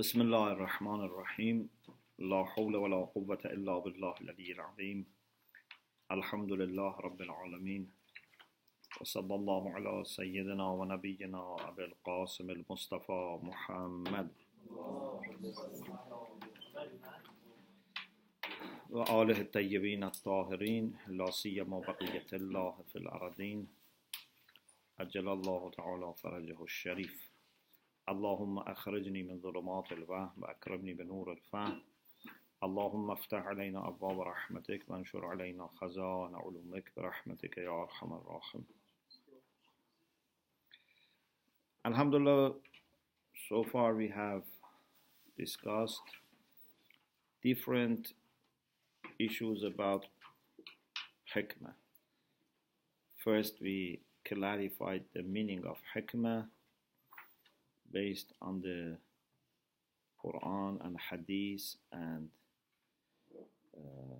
بسم الله الرحمن الرحيم. لا حول ولا قوة إلا بالله العلي العظيم. الحمد لله رب العالمين. وصلى الله على سيدنا ونبينا أبي القاسم المصطفى محمد. وآله الطيبين الطاهرين لا سيما بقية الله في الأرضين. أجل الله تعالى فرجه الشريف. اللهم أخرجني من ظلمات الوهم وأكرمني بنور الفهم. اللهم افتح علينا أبواب رحمتك وانشر علينا خزائن علومك برحمتك يا أرحم الراحمين. Alhamdulillah, so far we have discussed different issues about hikmah. First, we clarified the meaning of hikmah. Based on the Quran and Hadith and uh,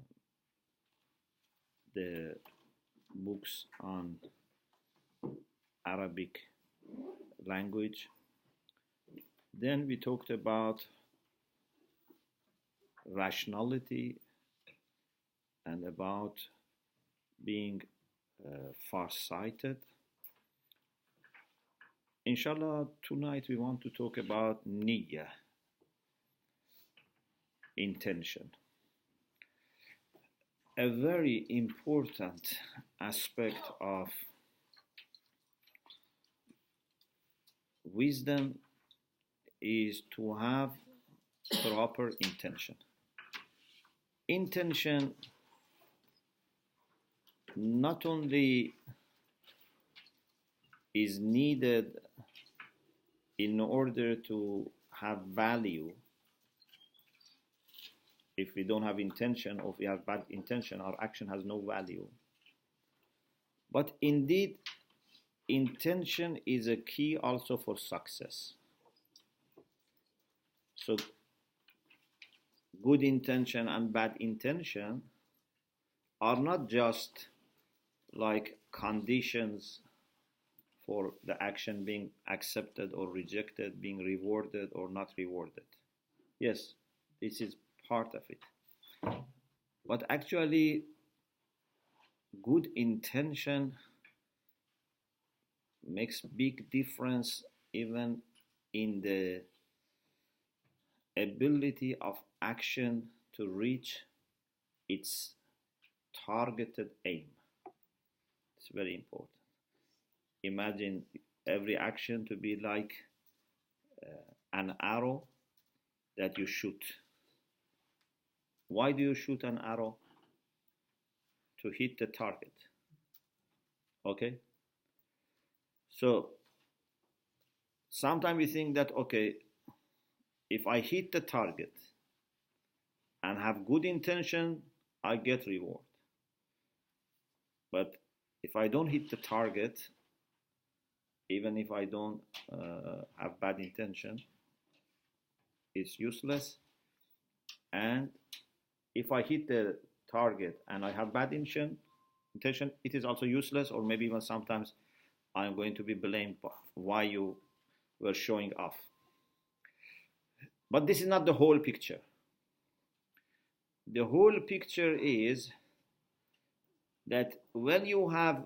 the books on Arabic language. Then we talked about rationality and about being uh, far-sighted. Inshallah, tonight we want to talk about niyyah, intention. A very important aspect of wisdom is to have proper intention. Intention not only is needed in order to have value if we don't have intention or if we have bad intention our action has no value. But indeed intention is a key also for success. So good intention and bad intention are not just like conditions for the action being accepted or rejected, being rewarded or not rewarded. Yes, this is part of it. But actually, good intention makes big difference even in the ability of action to reach its targeted aim. It's very important. Imagine every action to be like uh, an arrow that you shoot. Why do you shoot an arrow? To hit the target. Okay? So, sometimes we think that, okay, if I hit the target and have good intention, I get reward. But if I don't hit the target, even if I don't uh, have bad intention, it's useless. And if I hit the target and I have bad intention, intention, it is also useless, or maybe even sometimes I'm going to be blamed for why you were showing off. But this is not the whole picture. The whole picture is that when you have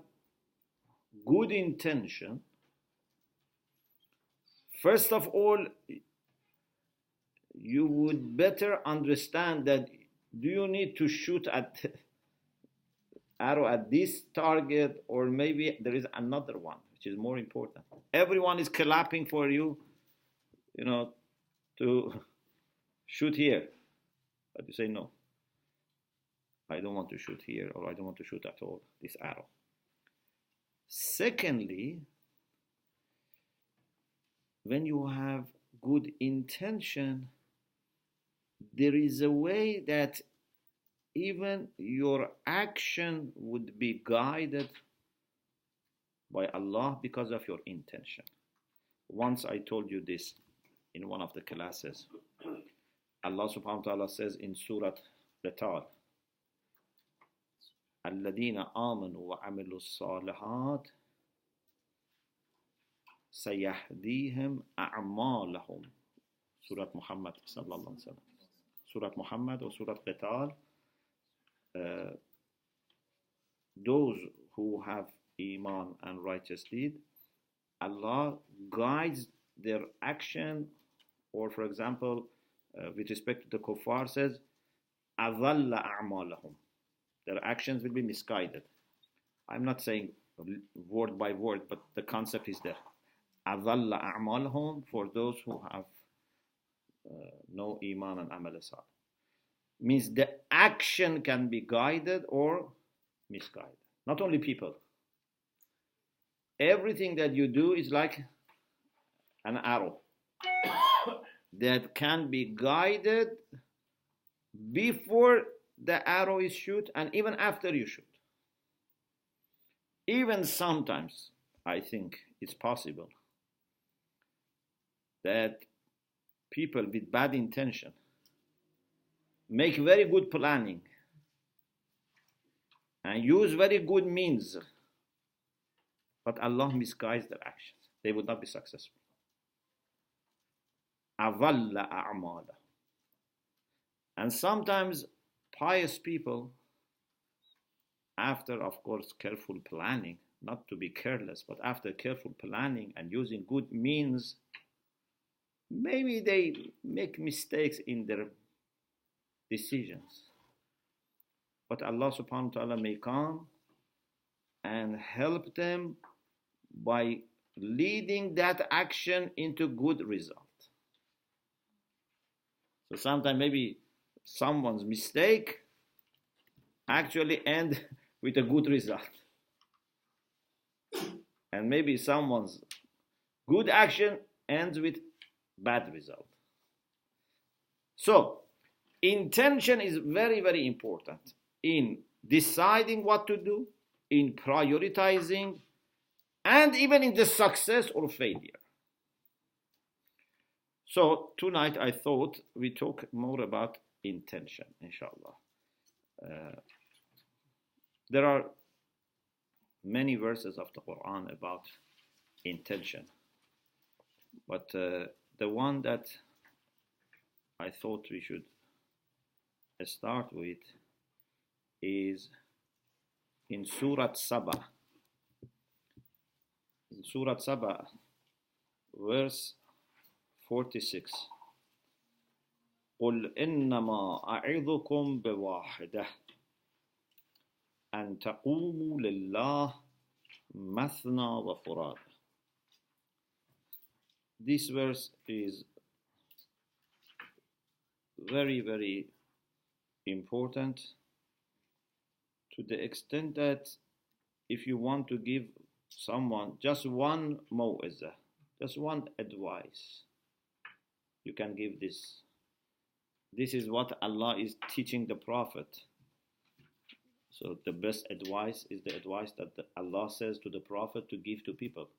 good intention, first of all, you would better understand that do you need to shoot at arrow at this target or maybe there is another one which is more important. Everyone is clapping for you you know to shoot here. But you say no. I don't want to shoot here or I don't want to shoot at all this arrow. Secondly, when you have good intention, there is a way that even your action would be guided by Allah because of your intention. Once I told you this in one of the classes. Allah subhanahu wa ta'ala says in Surah Al-Tal, الذين آمنوا وعملوا الصالحات سيهديهم أعمالهم Surat Muhammad sallallahu alaihi wasallam. Surat Muhammad or Surat Qital. Uh, those who have iman and righteous deed, Allah guides their action, or for example, uh, with respect to the kuffar, says, أَظَلَّ أَعْمَالَهُم Their actions will be misguided. I'm not saying word by word, but the concept is there. adalla أعمالهم for those who have uh, no iman and amal salih means the action can be guided or misguided. Not only people. Everything that you do is like an arrow that can be guided before the arrow is shoot and even after you shoot. Even sometimes i think it's possible that people with bad intention make very good planning and use very good means but Allah misguides their actions. They would not be successful. and sometimes pious people after of course careful planning not to be careless but after careful planning and using good means maybe they make mistakes in their decisions. But Allah subhanahu wa ta'ala may come and help them by leading that action into good result. So sometimes maybe someone's mistake actually end with a good result. And maybe someone's good action ends with bad result. So, intention is very, very important in deciding what to do, in prioritizing, and even in the success or failure. So tonight I thought we talk more about intention, inshallah. Uh, there are many verses of the Quran about intention, but uh, the one that I thought we should start with is in Surah Saba. In Surah Saba, verse 46. قل إنما أعظكم بواحدة أن تقوموا لله مثنى وفراد this verse is very, very important to the extent that if you want to give someone just one mu'izah, just one advice, you can give this. This is what Allah is teaching the Prophet. So the best advice is the advice that Allah says to the Prophet to give to people.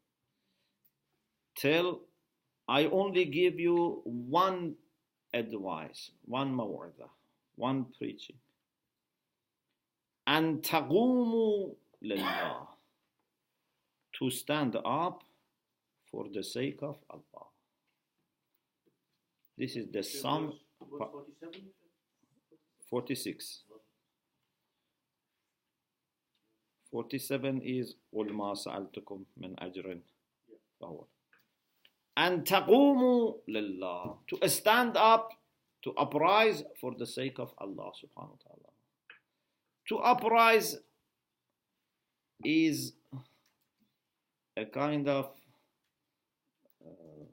Tell, I only give you one advice, one mawarda, one preaching. And taqumu lillah. To stand up for the sake of Allah. This is the sum. 46. 47 is قل ما سألتكم min أجر and taqumu lillah to stand up to uprise for the sake of Allah subhanahu wa ta'ala. To uprise is a kind of uh,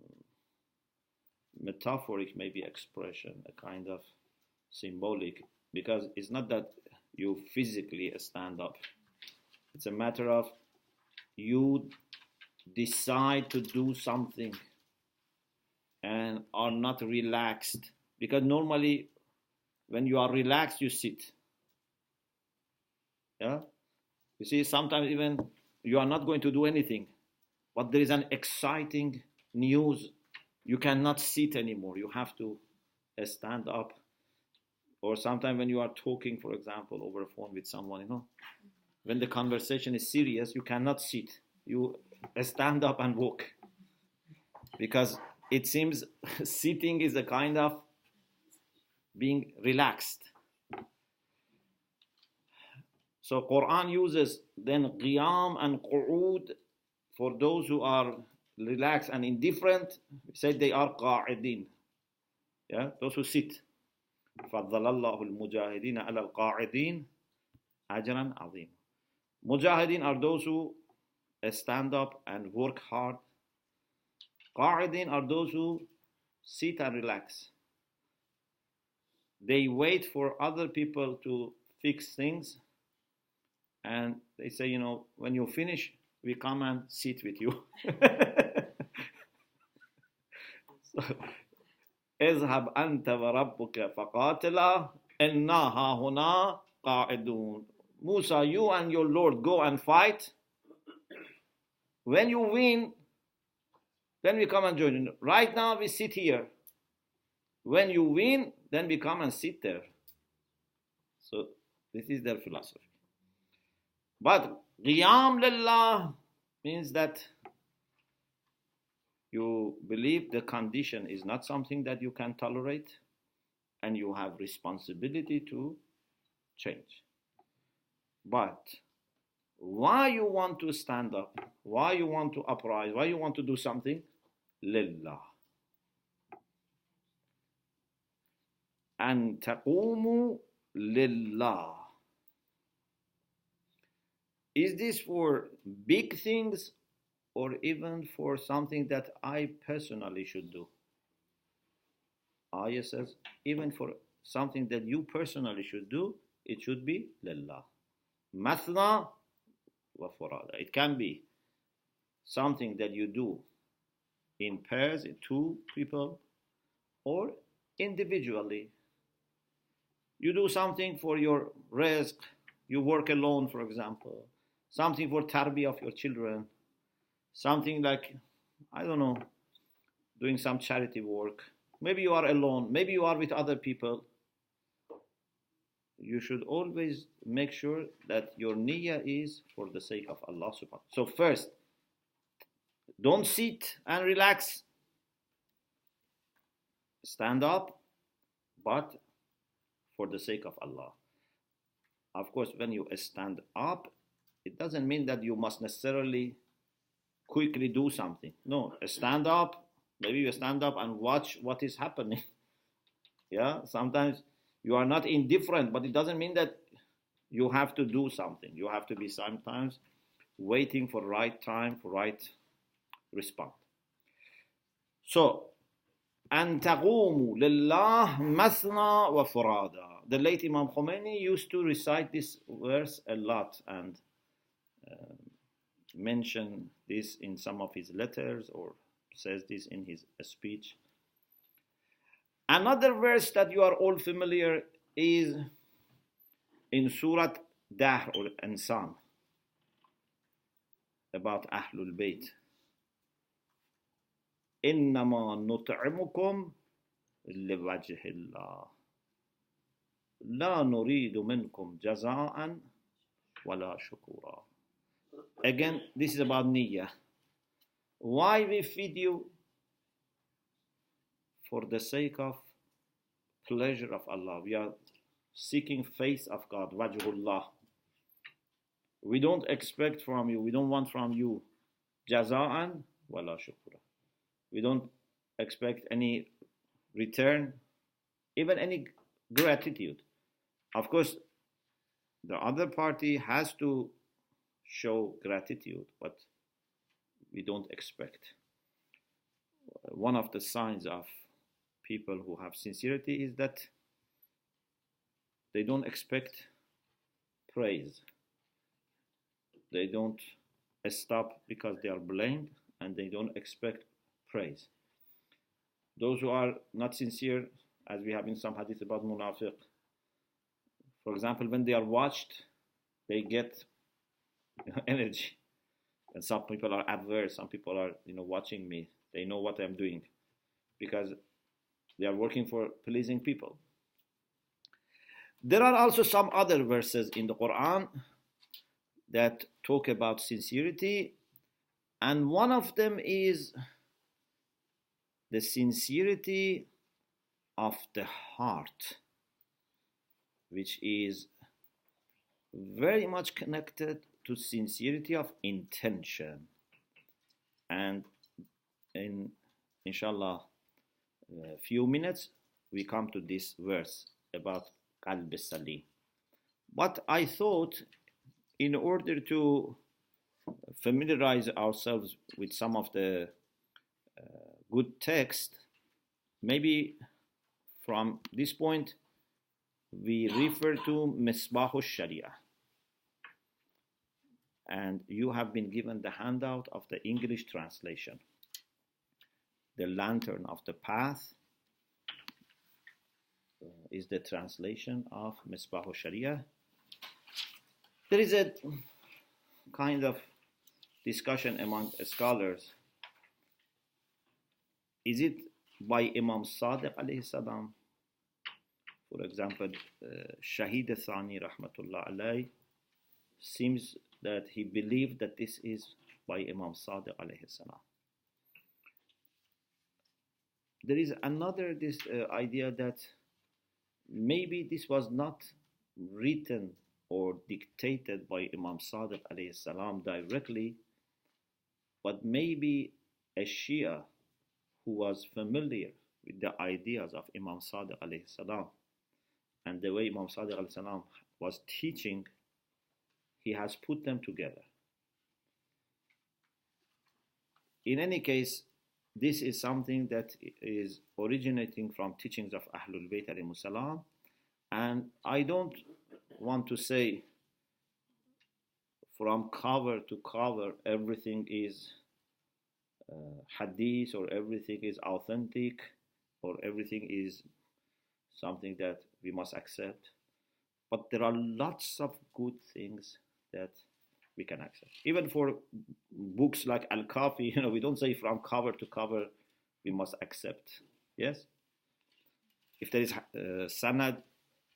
metaphoric maybe expression a kind of symbolic because it's not that you physically stand up. It's a matter of you decide to do something and are not relaxed. Because normally when you are relaxed you sit. Yeah? You see sometimes even you are not going to do anything but there is an exciting news. You cannot sit anymore. You have to uh, stand up. Or sometimes when you are talking for example over a phone with someone you know when the conversation is serious you cannot sit. You stand up and walk. Because it seems sitting is a kind of being relaxed. So Quran uses then qiyam and qu'ud for those who are relaxed and indifferent. We said they are qa'idin. Yeah, those who sit. فضل الله المجاهدين على القاعدين أجرا عظيما. Mujahideen are those who stand up and work hard. Qa'idin are those who sit and relax. They wait for other people to fix things and they say, you know, when you finish, we come and sit with you. so, اذهب أنت وربك فقاتلا إنا هنا قاعدون Musa, you and your Lord go and fight. When you win, then we come and join. Right now we sit here. When you win, then we come and sit there. So this is their philosophy. But Qiyam lillah means that you believe the condition is not something that you can tolerate and you have responsibility to change. But why you want to stand up, why you want to uprise, why you want to do something? Lillah. أن تقوموا لله is this for big things or even for something that I personally should do? Ayah says, even for something that you personally should do, it should be lillah. Mathna wa furada. It can be something that you do in pairs, two people, or individually. You do something for your rizq, you work alone, for example, something for tarbi of your children, something like, I don't know, doing some charity work. Maybe you are alone, maybe you are with other people. You should always make sure that your niyyah is for the sake of Allah subhanahu. So first, don't sit and relax. Stand up, but for the sake of Allah. Of course, when you stand up, it doesn't mean that you must necessarily quickly do something. No, stand up. Maybe you stand up and watch what is happening. yeah, sometimes you are not indifferent, but it doesn't mean that you have to do something. You have to be sometimes waiting for right time, for right response. So, أن تقوموا لله مثنى وفرادا. The late Imam Khomeini used to recite this verse a lot and uh, mention this in some of his letters or says this in his speech. Another verse that you are all familiar is in Surah Dahr or Insan about Ahlul Bayt. إنما نطعمكم لوجه الله لا نريد منكم جزاء ولا شكورا Again, this is about niyyah. Why we feed you? For the sake of pleasure of Allah. We are seeking face of God, wajhullah. We don't expect from you, we don't want from you jaza'an wala shukra. We don't expect any return, even any gratitude. Of course, the other party has to show gratitude, but we don't expect. One of the signs of people who have sincerity is that they don't expect praise. They don't stop because they are blamed and they don't expect praise. Those who are not sincere, as we have in some hadith about munafiq, for example, when they are watched, they get energy. And some people are adverse. Some people are, you know, watching me. They know what I'm doing because they are working for pleasing people. There are also some other verses in the Quran that talk about sincerity, and one of them is the sincerity of the heart, which is very much connected to sincerity of intention. And in inshallah a few minutes we come to this verse about qalb salim. But I thought in order to familiarize ourselves with some of the uh, good text, maybe from this point we refer to Misbah Sharia. And you have been given the handout of the English translation. The lantern of the path uh, is the translation of Misbah Sharia. There is a kind of discussion among scholars. Is it by Imam Sadiq alayhi salam? For example, uh, Shahid Thani rahmatullah alayhi seems that he believed that this is by Imam Sadiq alayhi salam. There is another this uh, idea that maybe this was not written or dictated by Imam Sadiq alayhi salam directly, but maybe a Shia who was familiar with the ideas of Imam Sadiq alayhi salam and the way Imam Sadiq alayhi salam was teaching, he has put them together. In any case, this is something that is originating from teachings of Ahlul Bayt alayhi salam, and I don't want to say from cover to cover everything is hadith or everything is authentic or everything is something that we must accept. But there are lots of good things that we can accept. Even for books like Al Kafi, you know, we don't say from cover to cover we must accept. Yes? If there is uh, sanad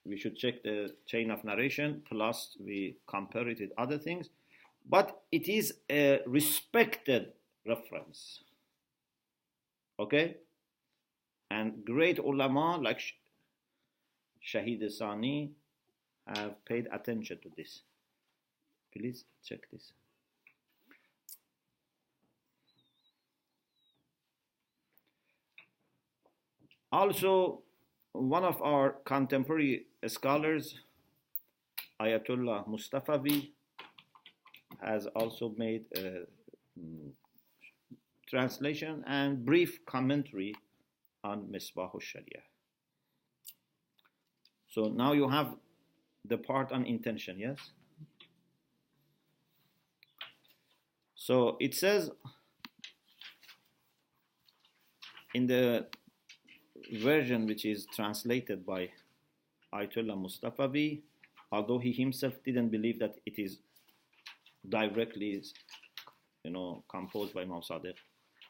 we should check the chain of narration plus we compare it with other things but it is a respected reference. Okay? And great ulama like shahid sani have paid attention to this. Please check this. Also one of our contemporary scholars, Ayatollah Mustafavi, has also made a mm, translation and brief commentary on Misbah sharia So now you have the part on intention, yes? So it says in the version which is translated by Ayatollah Mustafavi, although he himself didn't believe that it is directly, you know, composed by Imam Sadiq,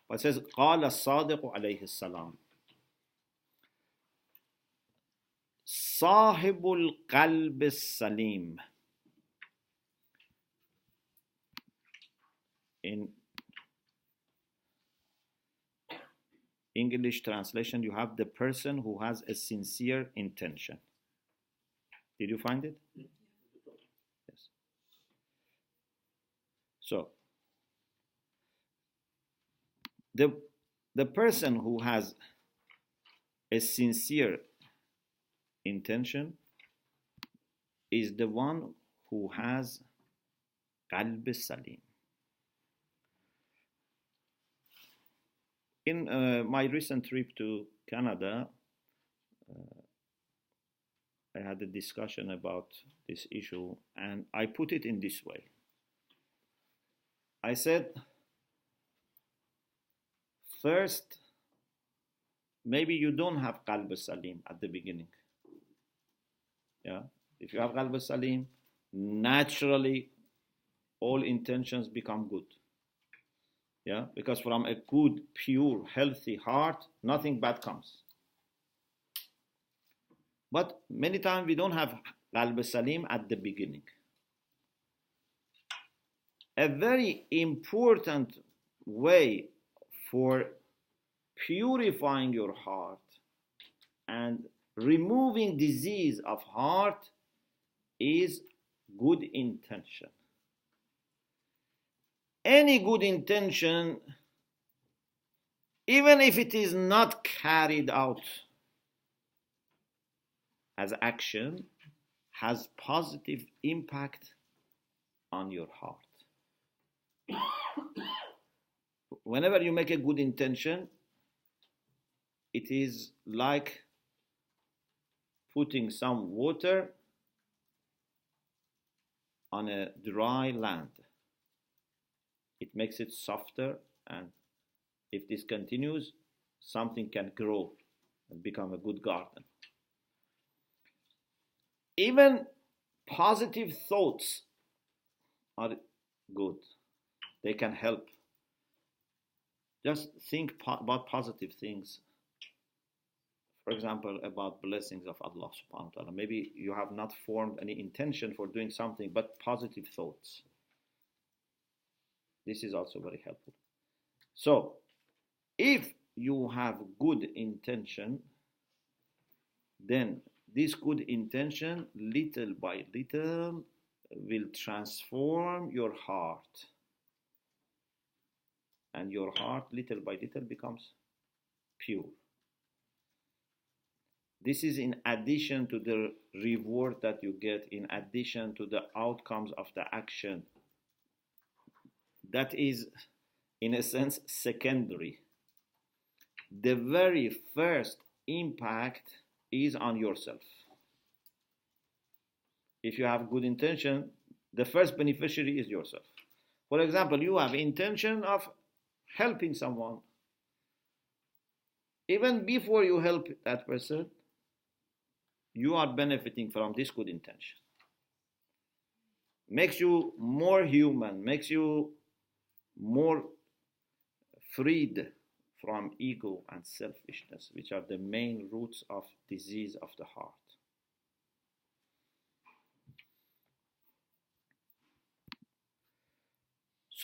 but it says, قال الصادق عليه السلام صاحب القلب السليم in English translation, you have the person who has a sincere intention. Did you find it? Yes. So, the, the person who has a sincere intention is the one who has qalb salim. in uh, my recent trip to Canada, uh, I had a discussion about this issue and I put it in this way. I said, first, maybe you don't have qalb salim at the beginning. Yeah, if you have qalb salim, naturally all intentions become good. Yeah, because from a good, pure, healthy heart, nothing bad comes. But many times we don't have qalb salim at the beginning. A very important way for purifying your heart and removing disease of heart is good intention. Any good intention, even if it is not carried out as action, has positive impact on your heart. Whenever you make a good intention, it is like putting some water on a dry land. It makes it softer, and if this continues, something can grow and become a good garden. Even positive thoughts are good, they can help. Just think po- about positive things. For example, about blessings of Allah subhanahu wa ta'ala. Maybe you have not formed any intention for doing something, but positive thoughts. This is also very helpful. So, if you have good intention, then this good intention, little by little, will transform your heart. And your heart, little by little, becomes pure. This is in addition to the reward that you get, in addition to the outcomes of the action. That is, in a sense, secondary. The very first impact is on yourself. If you have good intention, the first beneficiary is yourself. For example, you have intention of helping someone. Even before you help that person, you are benefiting from this good intention. Makes you more human, makes you more freed from ego and selfishness, which are the main roots of disease of the heart.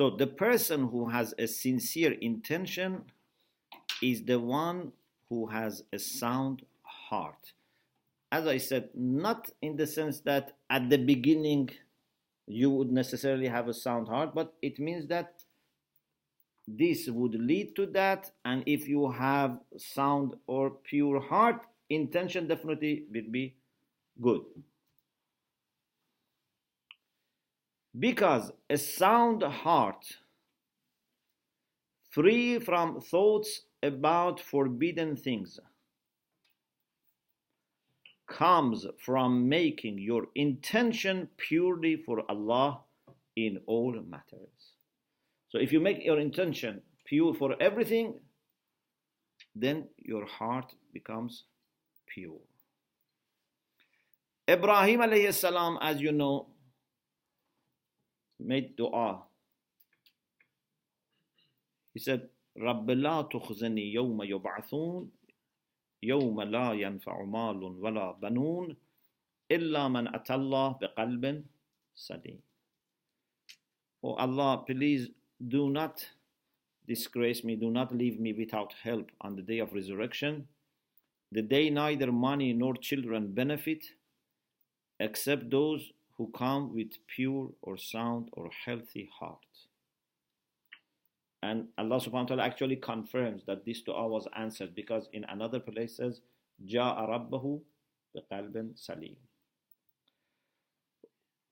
So, the person who has a sincere intention is the one who has a sound heart. As I said, not in the sense that at the beginning you would necessarily have a sound heart, but it means that this would lead to that and if you have sound or pure heart intention definitely will be good because a sound heart free from thoughts about forbidden things comes from making your intention purely for Allah in all matters so if you make your intention pure for everything, then your heart becomes pure. Ibrahim alayhi salam, as you know, made dua. He said, رب لا تخزني يوم يبعثون يوم لا ينفع مال ولا بنون إلا من أتى الله بقلب سليم. Oh Allah, please do not disgrace me, do not leave me without help on the day of resurrection, the day neither money nor children benefit, except those who come with pure or sound or healthy heart. And Allah subhanahu wa ta'ala actually confirms that this dua was answered because in another place says, Ja'a rabbahu biqalbin salim.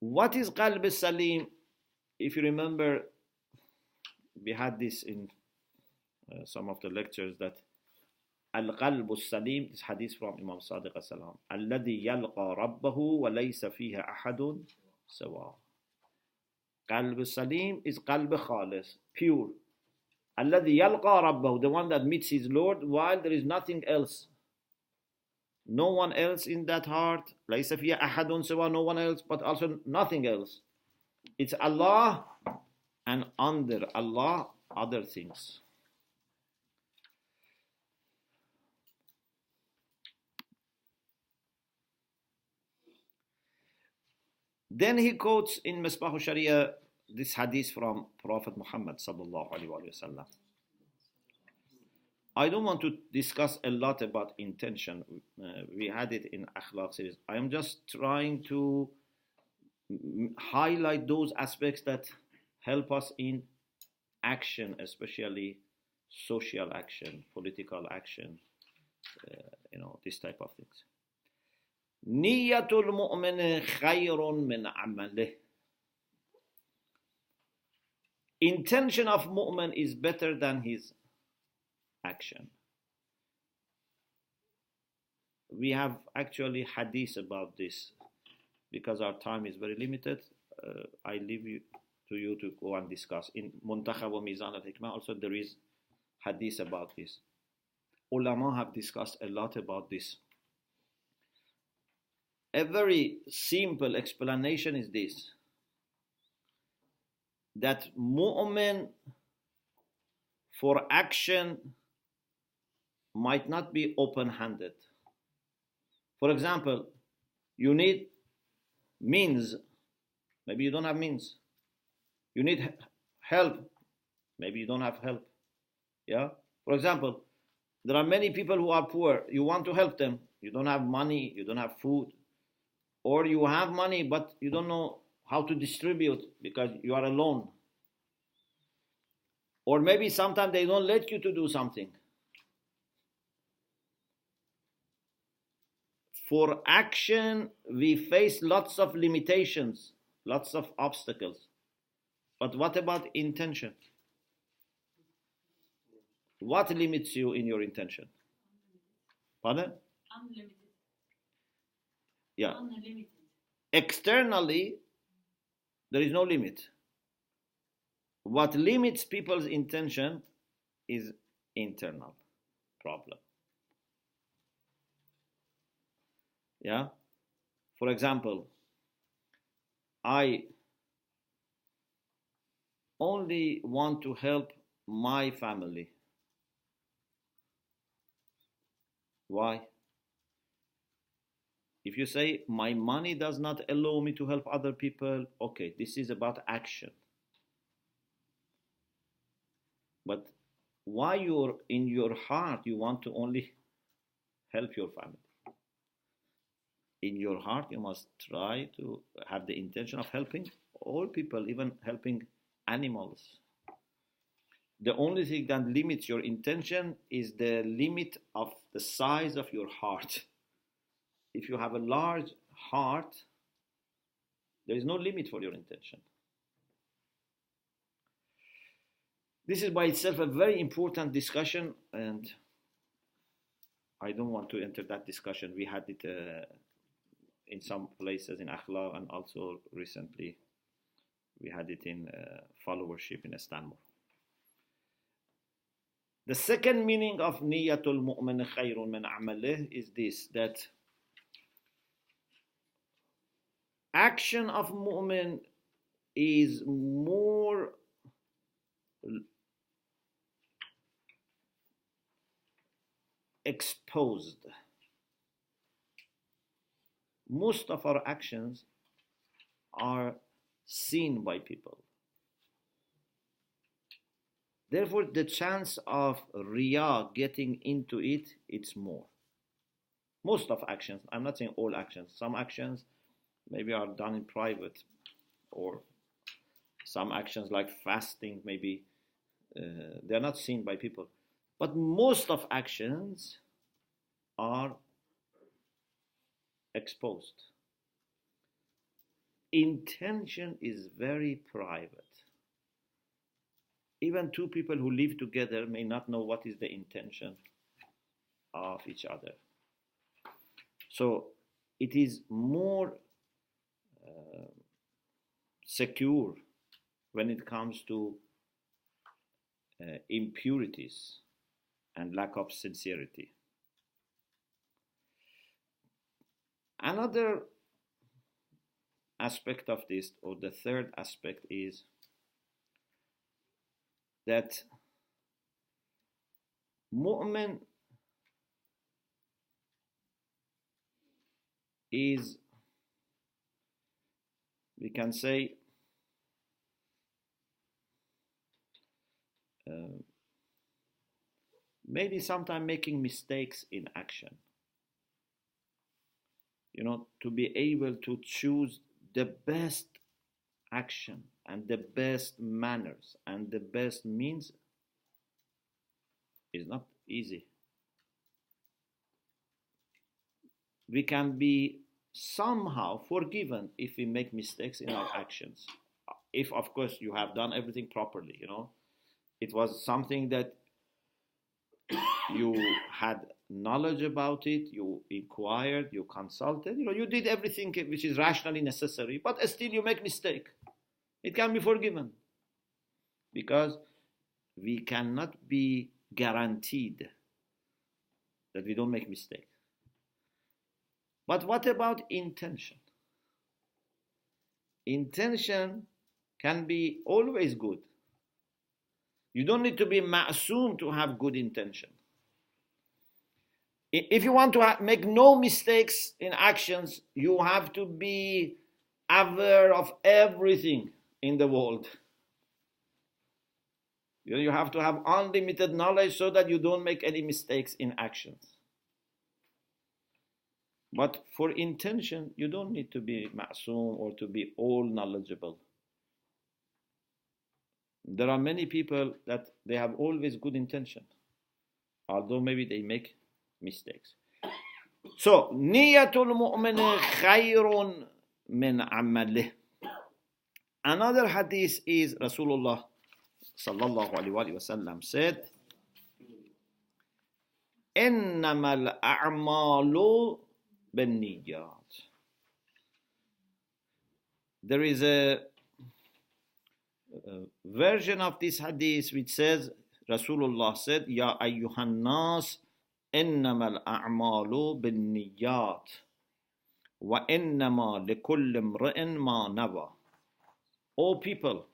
What is qalb salim? If you remember we had this in uh, some of the lectures that القلب السليم is hadith from Imam السلام الذي يلقى ربه وليس فيه أحد سواه قلب السليم is قلب خالص pure الذي يلقى ربه the one that meets his Lord while there is nothing else no one else in that heart ليس فيه أحد سواه no one else but also nothing else it's Allah and under Allah other things. Then he quotes in Misbah Sharia this hadith from Prophet Muhammad sallallahu alaihi wasallam. I don't want to discuss a lot about intention. Uh, we had it in Akhlaq series. I am just trying to highlight those aspects that help us in action, especially social action, political action, uh, you know, this type of things. نية المؤمن خير من عمله. Intention of mu'min is better than his action. We have actually hadith about this because our time is very limited. Uh, I leave you to you to go and discuss. In Muntakhab wa Mizan al Hikmah, also there is hadith about this. Ulama have discussed a lot about this. A very simple explanation is this that mu'min for action might not be open handed. For example, you need means, maybe you don't have means. You need help, maybe you don't have help. Yeah? For example, there are many people who are poor. You want to help them. You don't have money, you don't have food, or you have money but you don't know how to distribute because you are alone. Or maybe sometimes they don't let you to do something. For action, we face lots of limitations, lots of obstacles. But what about intention? What limits you in your intention? Pardon? Unlimited. Yeah. Externally, there is no limit. What limits people's intention is internal problem. Yeah? For example, I only want to help my family. Why? If you say, my money does not allow me to help other people, okay, this is about action. But why you're in your heart you want to only help your family? In your heart, you must try to have the intention of helping all people, even helping animals. The only thing that limits your intention is the limit of the size of your heart. If you have a large heart, there is no limit for your intention. This is by itself a very important discussion, and I don't want to enter that discussion. We had it uh, in some places in Akhlaq, and also recently we had it in uh, followership in Istanbul. The second meaning of niyatul mu'min khayrun min amalih is this that action of mu'min is more exposed. Most of our actions are seen by people. Therefore, the chance of Riyah getting into it, it's more. Most of actions, I'm not saying all actions, some actions maybe are done in private, or some actions like fasting, maybe uh, they're not seen by people. But most of actions are exposed. Intention is very private. Even two people who live together may not know what is the intention of each other. So it is more secure when it comes to uh, impurities and lack of sincerity. Another aspect of this, or the third aspect, is that mu'min is, we can say, uh, maybe sometimes making mistakes in action. You know, to be able to choose the best action and the best manners and the best means is not easy. We can be somehow forgiven if we make mistakes in our actions. If, of course, you have done everything properly, you know, it was something that you had knowledge about it, you inquired, you consulted, you know, you did everything which is rationally necessary, but still you make mistake. It can be forgiven because we cannot be guaranteed that we don't make mistake. But what about intention? Intention can be always good. You don't need to be ma'soom to have good intention. If you want to make no mistakes in actions, you have to be aware of everything in the world. You have to have unlimited knowledge so that you don't make any mistakes in actions. But for intention, you don't need to be ma'soom or to be all knowledgeable. There are many people that they have always good intention, although maybe they make mistakes. So, niyatul mu'min khayrun min amalih. Another hadith is Rasulullah sallallahu alaihi wasallam said, إنما الأعمال there is a, a, version of this hadith which says Rasulullah said, Ya ayyuhan nas, innamal a'malu bin niyat wa innama likulli imri'in ma nawa. O people,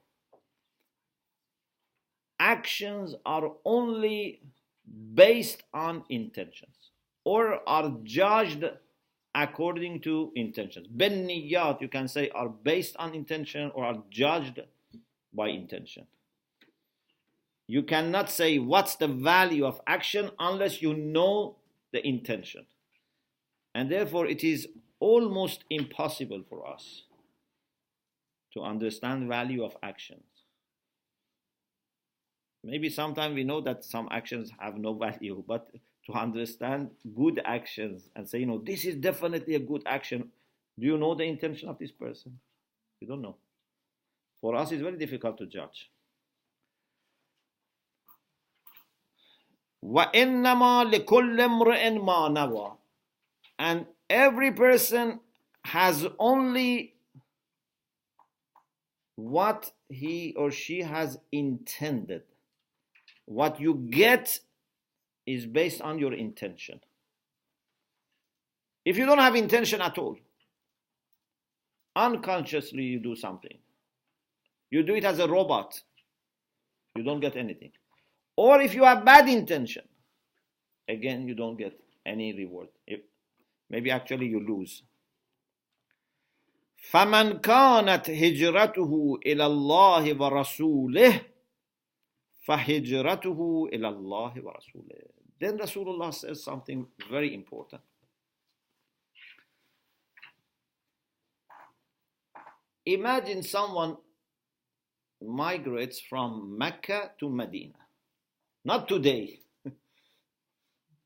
actions are only based on intentions or are judged according to intentions. Ben niyat, you can say, are based on intention or are judged by intention. You cannot say what's the value of action unless you know the intention. And therefore, it is almost impossible for us to understand value of actions. Maybe sometimes we know that some actions have no value, but to understand good actions and say, you know, this is definitely a good action, do you know the intention of this person? You don't know. For us, it's very difficult to judge. وَإِنَّمَا لِكُلِّ امْرِئٍ مَا نَوَى And every person has only what he or she has intended. What you get is based on your intention. If you don't have intention at all, unconsciously you do something. You do it as a robot, you don't get anything. Or if you have bad intention, again, you don't get any reward. If, maybe actually you lose. فمن كانت هجرته إلى الله ورسوله فهجرته إلى الله ورسوله then Rasulullah says something very important. Imagine someone migrates from Mecca to Medina. Not today.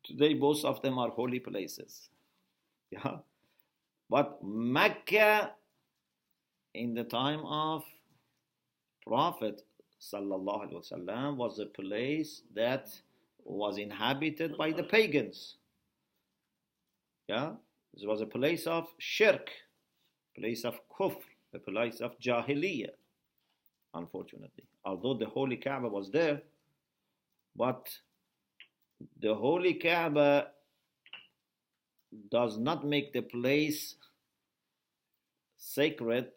today, both of them are holy places. Yeah. But Mecca, in the time of Prophet sallallahu alaihi wasallam, was a place that was inhabited by the pagans. Yeah, this was a place of shirk, place of kufr, a place of jahiliyyah. Unfortunately, although the holy Kaaba was there, but the holy Kaaba does not make the place sacred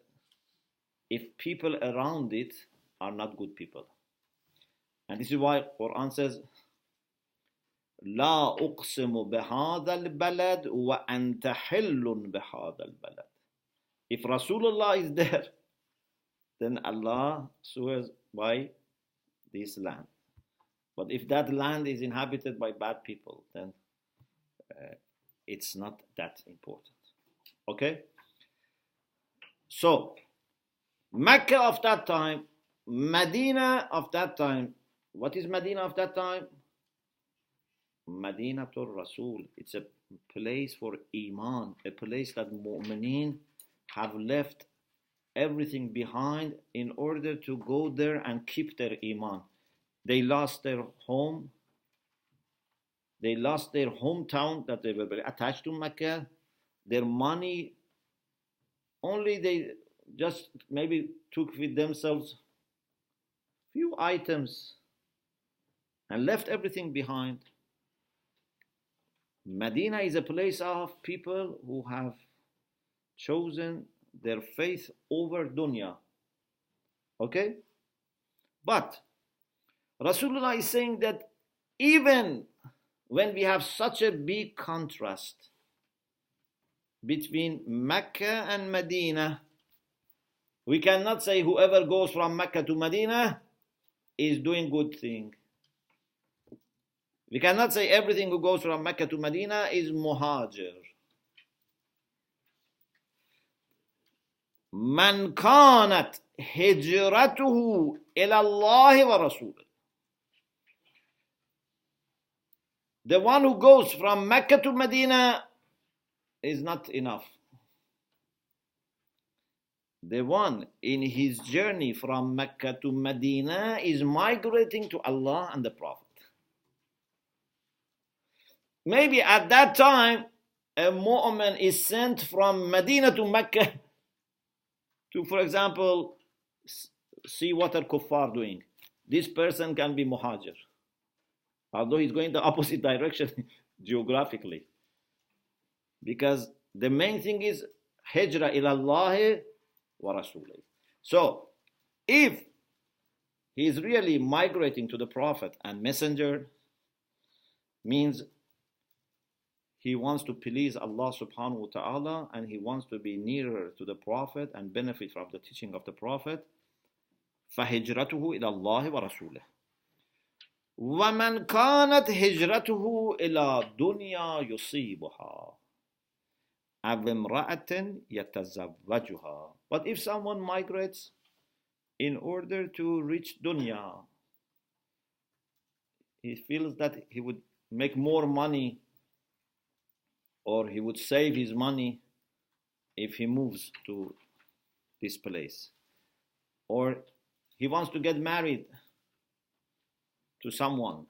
if people around it are not good people. And this is why Quran says, لا أقسم بهذا البلد وأنت حل بهذا البلد. If Rasulullah is there, then Allah swears by this land. But if that land is inhabited by bad people, then uh, it's not that important. Okay? So, Mecca of that time, Medina of that time, what is Medina of that time? Madinatul Rasul. It's a place for Iman, a place that Mu'mineen have left everything behind in order to go there and keep their Iman. They lost their home. They lost their hometown that they were very attached to Mecca. Their money, only they just maybe took with themselves few items and left everything behind. Medina is a place of people who have chosen their faith over dunya. Okay? But Rasulullah is saying that even when we have such a big contrast between Mecca and Medina, we cannot say whoever goes from Mecca to Medina is doing good thing. We cannot say everything who goes from Mecca to Medina is muhajir. من كانت هجرته إلى الله ورسوله The one who goes from Mecca to Medina is not enough. The one in his journey from Mecca to Medina is migrating to Allah and the Prophet. Maybe at that time, a mu'min is sent from Medina to Mecca to, for example, see what are kuffar doing. This person can be muhajir, although he's going the opposite direction geographically. Because the main thing is hijrah ilallahi wa rasulih. So, if he is really migrating to the Prophet and Messenger, means he wants to please Allah subhanahu wa ta'ala and he wants to be nearer to the Prophet and benefit from the teaching of the Prophet. فهجرته إلى الله ورسوله ومن كانت هجرته إلى دنيا يصيبها أو امرأة يتزوجها But if someone migrates in order to reach dunya, he feels that he would make more money or he would save his money if he moves to this place. Or he wants to get married to someone.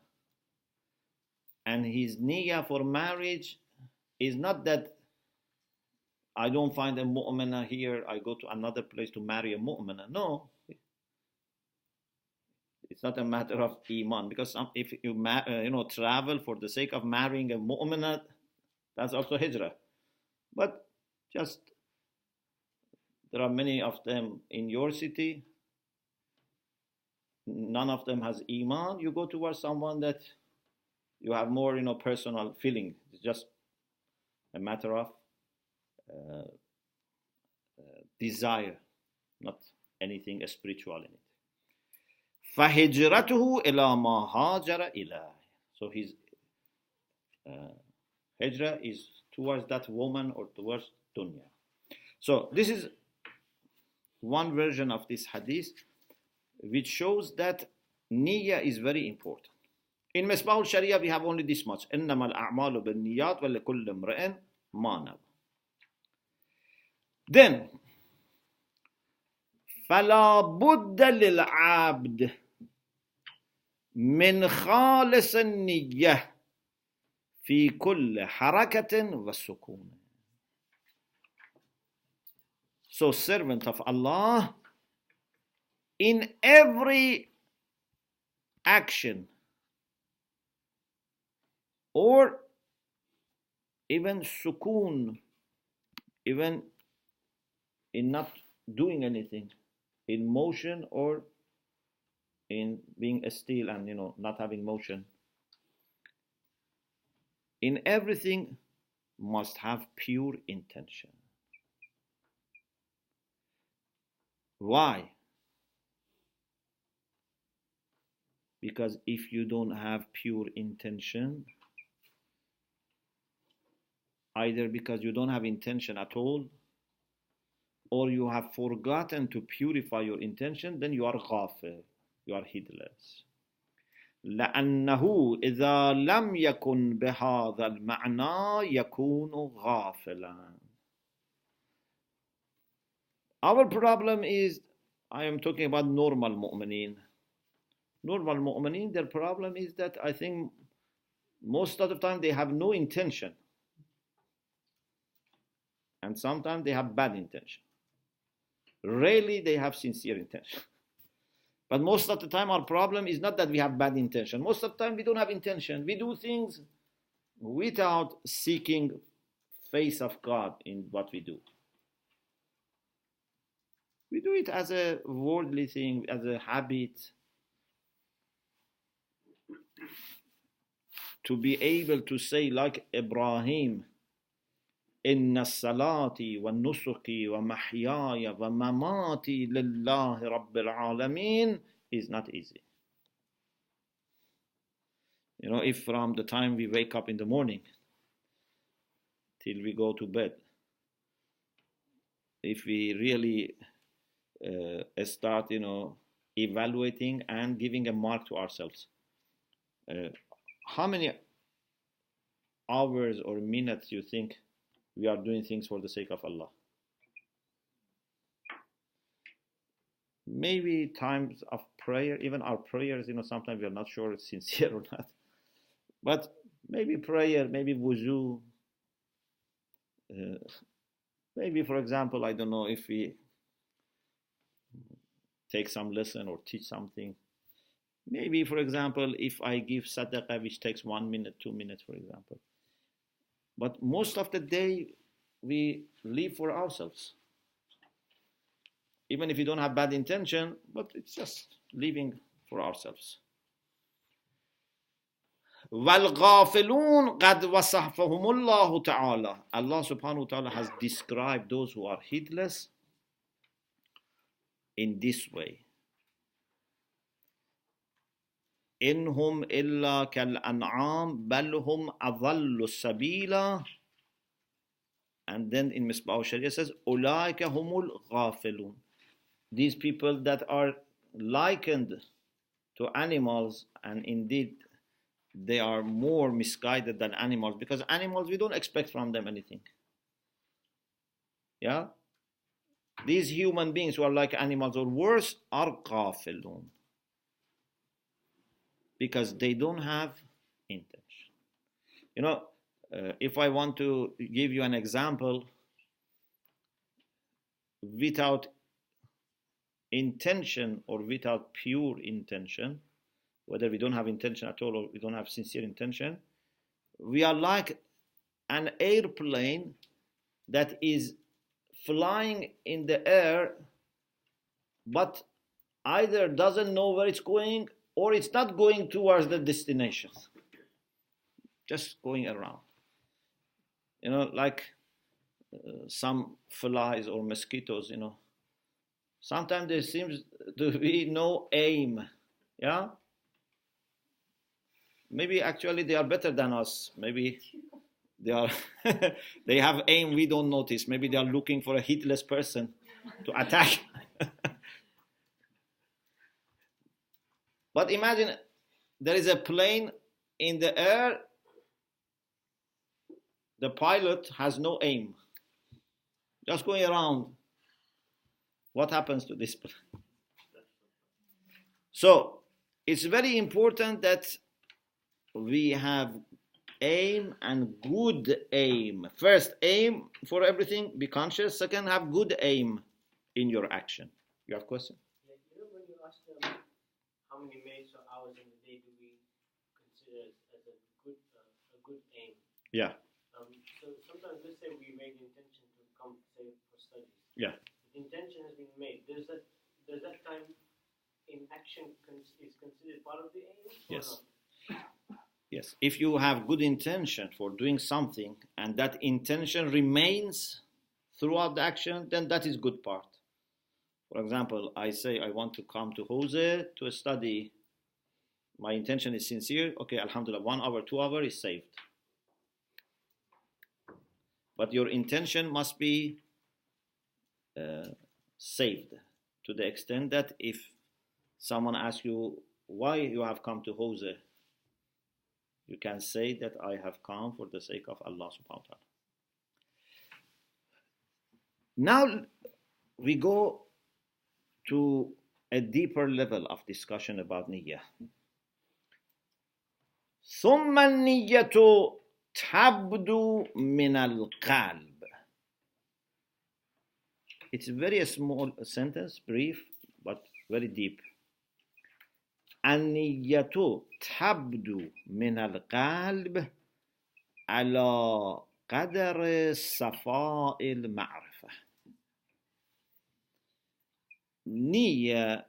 And his niyyah for marriage is not that I don't find a mu'mina here, I go to another place to marry a mu'mina. No. It's not a matter of iman because if you uh, you know travel for the sake of marrying a mu'mina, that's also hijrah. But just there are many of them in your city. None of them has iman. You go towards someone that you have more, you know, personal feeling. It's just a matter of uh, uh, desire, not anything spiritual in it. فهجرته إلى ما هاجر إليه. So his uh, Hijra is towards that woman or towards dunya. So this is one version of this hadith which shows that niyyah is very important. In Misbah al-Sharia we have only this much. إِنَّمَا الْأَعْمَالُ بِالنِّيَّاتِ وَلِكُلِّ امْرِئٍ مَا نَوَى Then, فَلَا بُدَّ لِلْعَبْدِ مِنْ خَالِصِ النِّيَّةِ في كل حركة وسكون So servant of Allah in every action or even sukoon, even in not doing anything, in motion or in being still and you know not having motion in everything must have pure intention. Why? Because if you don't have pure intention, either because you don't have intention at all, or you have forgotten to purify your intention, then you are ghafil, you are heedless. لأنه إذا لم يكن بهذا المعنى يكون غافلا. Our problem is, I am talking about normal mu'mineen. Normal mu'mineen, their problem is that I think most of the time they have no intention. And sometimes they have bad intention. Rarely they have sincere intention. But most of the time, our problem is not that we have bad intention. Most of the time, we don't have intention. We do things without seeking face of God in what we do. We do it as a worldly thing, as a habit. To be able to say, like Ibrahim, إن الصلاة والنسك ومحياي ومماتي لله رب العالمين is not easy. You know, if from the time we wake up in the morning till we go to bed, if we really uh, start, you know, evaluating and giving a mark to ourselves, uh, how many hours or minutes you think we are doing things for the sake of Allah. Maybe times of prayer, even our prayers, you know, sometimes we are not sure it's sincere or not. But maybe prayer, maybe wuzu. Uh, maybe, for example, I don't know if we take some lesson or teach something. Maybe, for example, if I give sadaqah, which takes one minute, two minutes, for example but most of the day, we live for ourselves. Even if we don't have bad intention, but it's just living for ourselves. والغافلون قد وصفهم الله تعالى Allah subhanahu wa ta'ala has described those who are heedless in this way إنهم إلا كالأنعام بل هم أضل السبيلا and then in Misbah Sharia says أولئك هم الغافلون these people that are likened to animals and indeed they are more misguided than animals because animals we don't expect from them anything yeah these human beings who are like animals or worse are غافلون because they don't have intention. You know, uh, if I want to give you an example, without intention or without pure intention, whether we don't have intention at all or we don't have sincere intention, we are like an airplane that is flying in the air but either doesn't know where it's going or it's not going towards the destinations, just going around. You know like uh, some flies or mosquitoes you know. Sometimes there seems to be no aim yeah? Maybe actually they are better than us. Maybe they are they have aim we don't notice. Maybe they are looking for a heedless person to attack But imagine there is a plane in the air, the pilot has no aim, just going around. What happens to this plane? So it's very important that we have aim and good aim. First, aim for everything, be conscious. Second, have good aim in your action. You have question? Many minutes or hours in the day do we consider as, a good uh, a good aim? Yeah. Um, so sometimes let's say we made the intention to come say for studies. Yeah. The intention has been made. Does that does that time in action con- is considered part of the aim? Yes. Yes. If you have good intention for doing something and that intention remains throughout the action, then that is good part. For example, I say I want to come to Hawza to study my intention is sincere, okay, alhamdulillah, one hour, two hour is saved. But your intention must be uh, saved to the extent that if someone asks you why you have come to Hawza, you can say that I have come for the sake of Allah subhanahu wa ta'ala. Now we go to a deeper level of discussion about niyyah. ثم النية تبدو من القلب. It's a very small sentence, brief, but very deep. النية تبدو من القلب على قدر صفاء المعرفة. Niya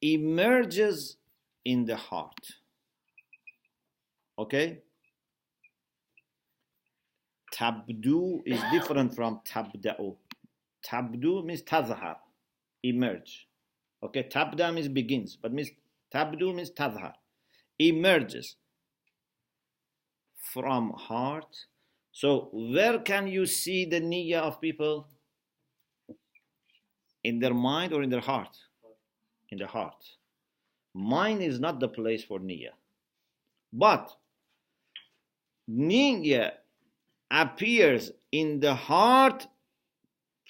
emerges in the heart. Okay? Tabdu is different from tabda'u. Tabdu means tazhar, emerge. Okay, tabda means begins, but means tabdu means tazhar, emerges from heart. So where can you see the niyyah of people? In their mind or in their heart? In the heart. Mind is not the place for niyyah. But niyyah appears in the heart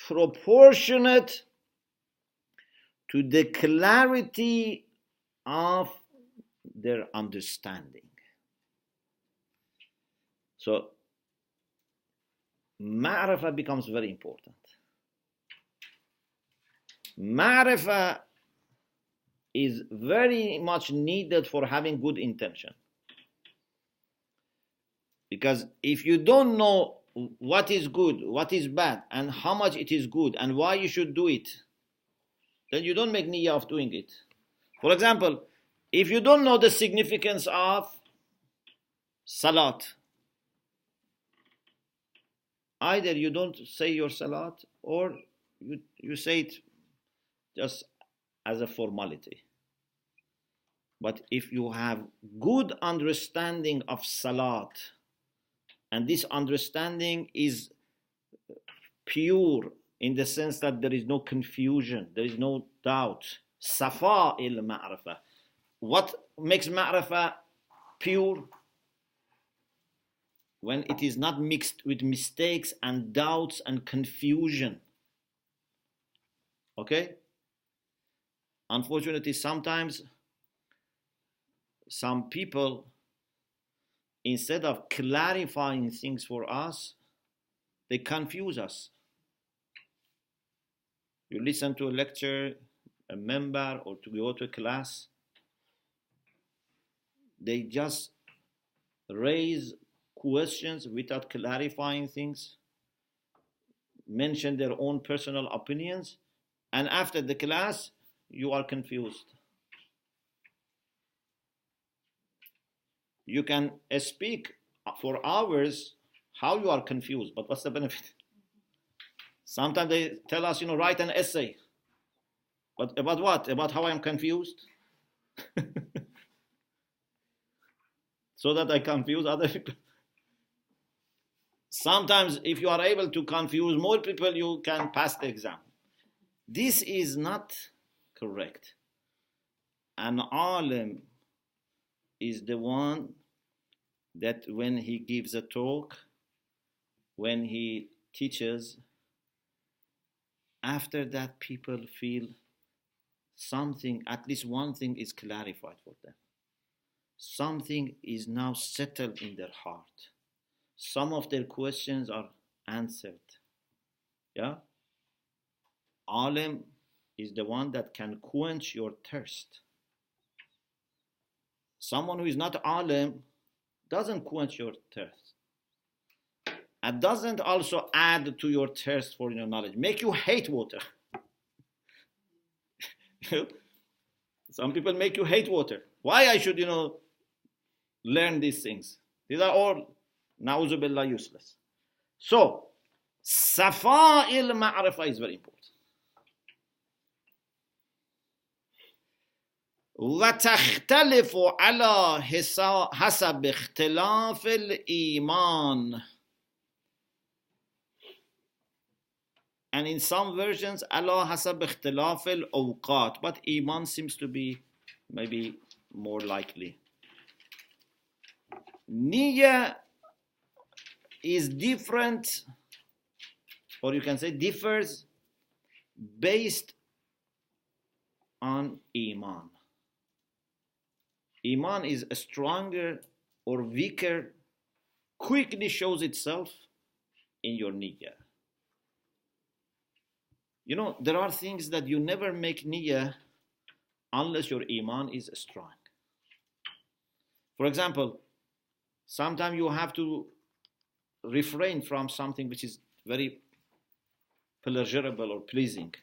proportionate to the clarity of their understanding. So, ma'rifah becomes very important. Ma'rifah is very much needed for having good intention. Because if you don't know what is good, what is bad, and how much it is good, and why you should do it, then you don't make niyyah of doing it. For example, if you don't know the significance of salat, either you don't say your salat or you, you say it just as a formality. But if you have good understanding of salat, and this understanding is pure in the sense that there is no confusion, there is no doubt. Safa il ma'rifa. What makes ma'rifa pure? When it is not mixed with mistakes and doubts and confusion. Okay? Unfortunately, sometimes some people, instead of clarifying things for us, they confuse us. You listen to a lecture, a member, or to go to a class, they just raise questions without clarifying things, mention their own personal opinions, and after the class, you are confused. You can speak for hours how you are confused, but what's the benefit? Sometimes they tell us, you know, write an essay. But about what? About how I'm confused? so that I confuse other people. Sometimes, if you are able to confuse more people, you can pass the exam. This is not correct. An alim is the one that when he gives a talk, when he teaches, after that people feel something, at least one thing is clarified for them. Something is now settled in their heart. Some of their questions are answered. Yeah? Alim is the one that can quench your thirst. Someone who is not alim doesn't quench your thirst. And doesn't also add to your thirst for your knowledge. Make you hate water. Some people make you hate water. Why I should, you know, learn these things? These are all na'uzubillah useless. So, safa il ma'rifa is very important. وتختلف على حسا- حسب اختلاف الإيمان and in some versions على حسب اختلاف الأوقات but إيمان seems to be maybe more likely Niyyah is different or you can say differs based on Iman. Iman is stronger or weaker, quickly shows itself in your niyyah. You know, there are things that you never make niyyah unless your Iman is strong. For example, sometimes you have to refrain from something which is very pleasurable or pleasing.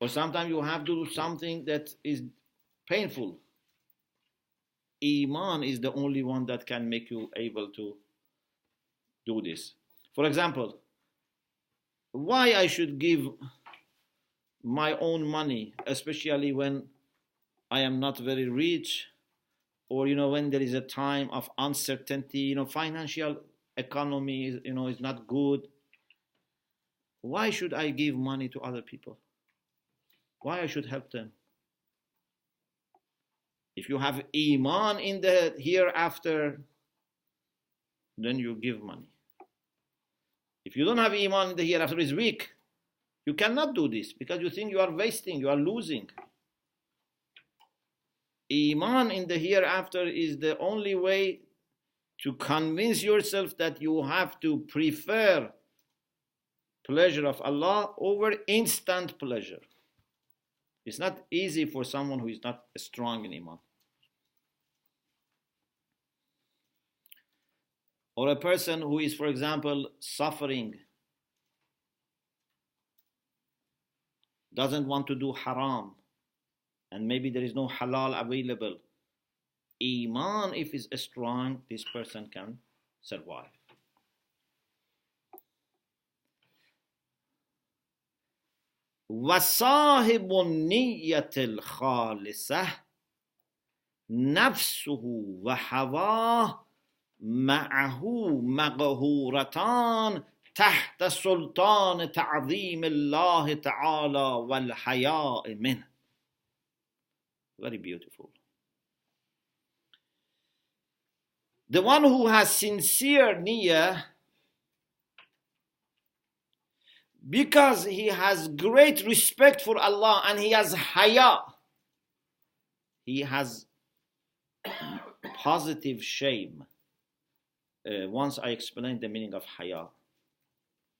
Or sometimes you have to do something that is painful. Iman is the only one that can make you able to do this. For example, why I should give my own money, especially when I am not very rich, or you know when there is a time of uncertainty, you know financial economy is you know is not good. Why should I give money to other people? Why I should help them? If you have iman in the hereafter, then you give money. If you don't have iman in the hereafter, is weak. You cannot do this because you think you are wasting, you are losing. Iman in the hereafter is the only way to convince yourself that you have to prefer pleasure of Allah over instant pleasure. It's not easy for someone who is not strong in Iman. Or a person who is, for example, suffering, doesn't want to do haram, and maybe there is no halal available. Iman, if is strong, this person can survive. وصاحب النية الخالصة نفسه وهواه معه مقهورتان تحت سلطان تعظيم الله تعالى والحياء منه. Very beautiful. The one who has sincere niyyah because he has great respect for Allah and he has haya. He has positive shame. Uh, once I explained the meaning of haya.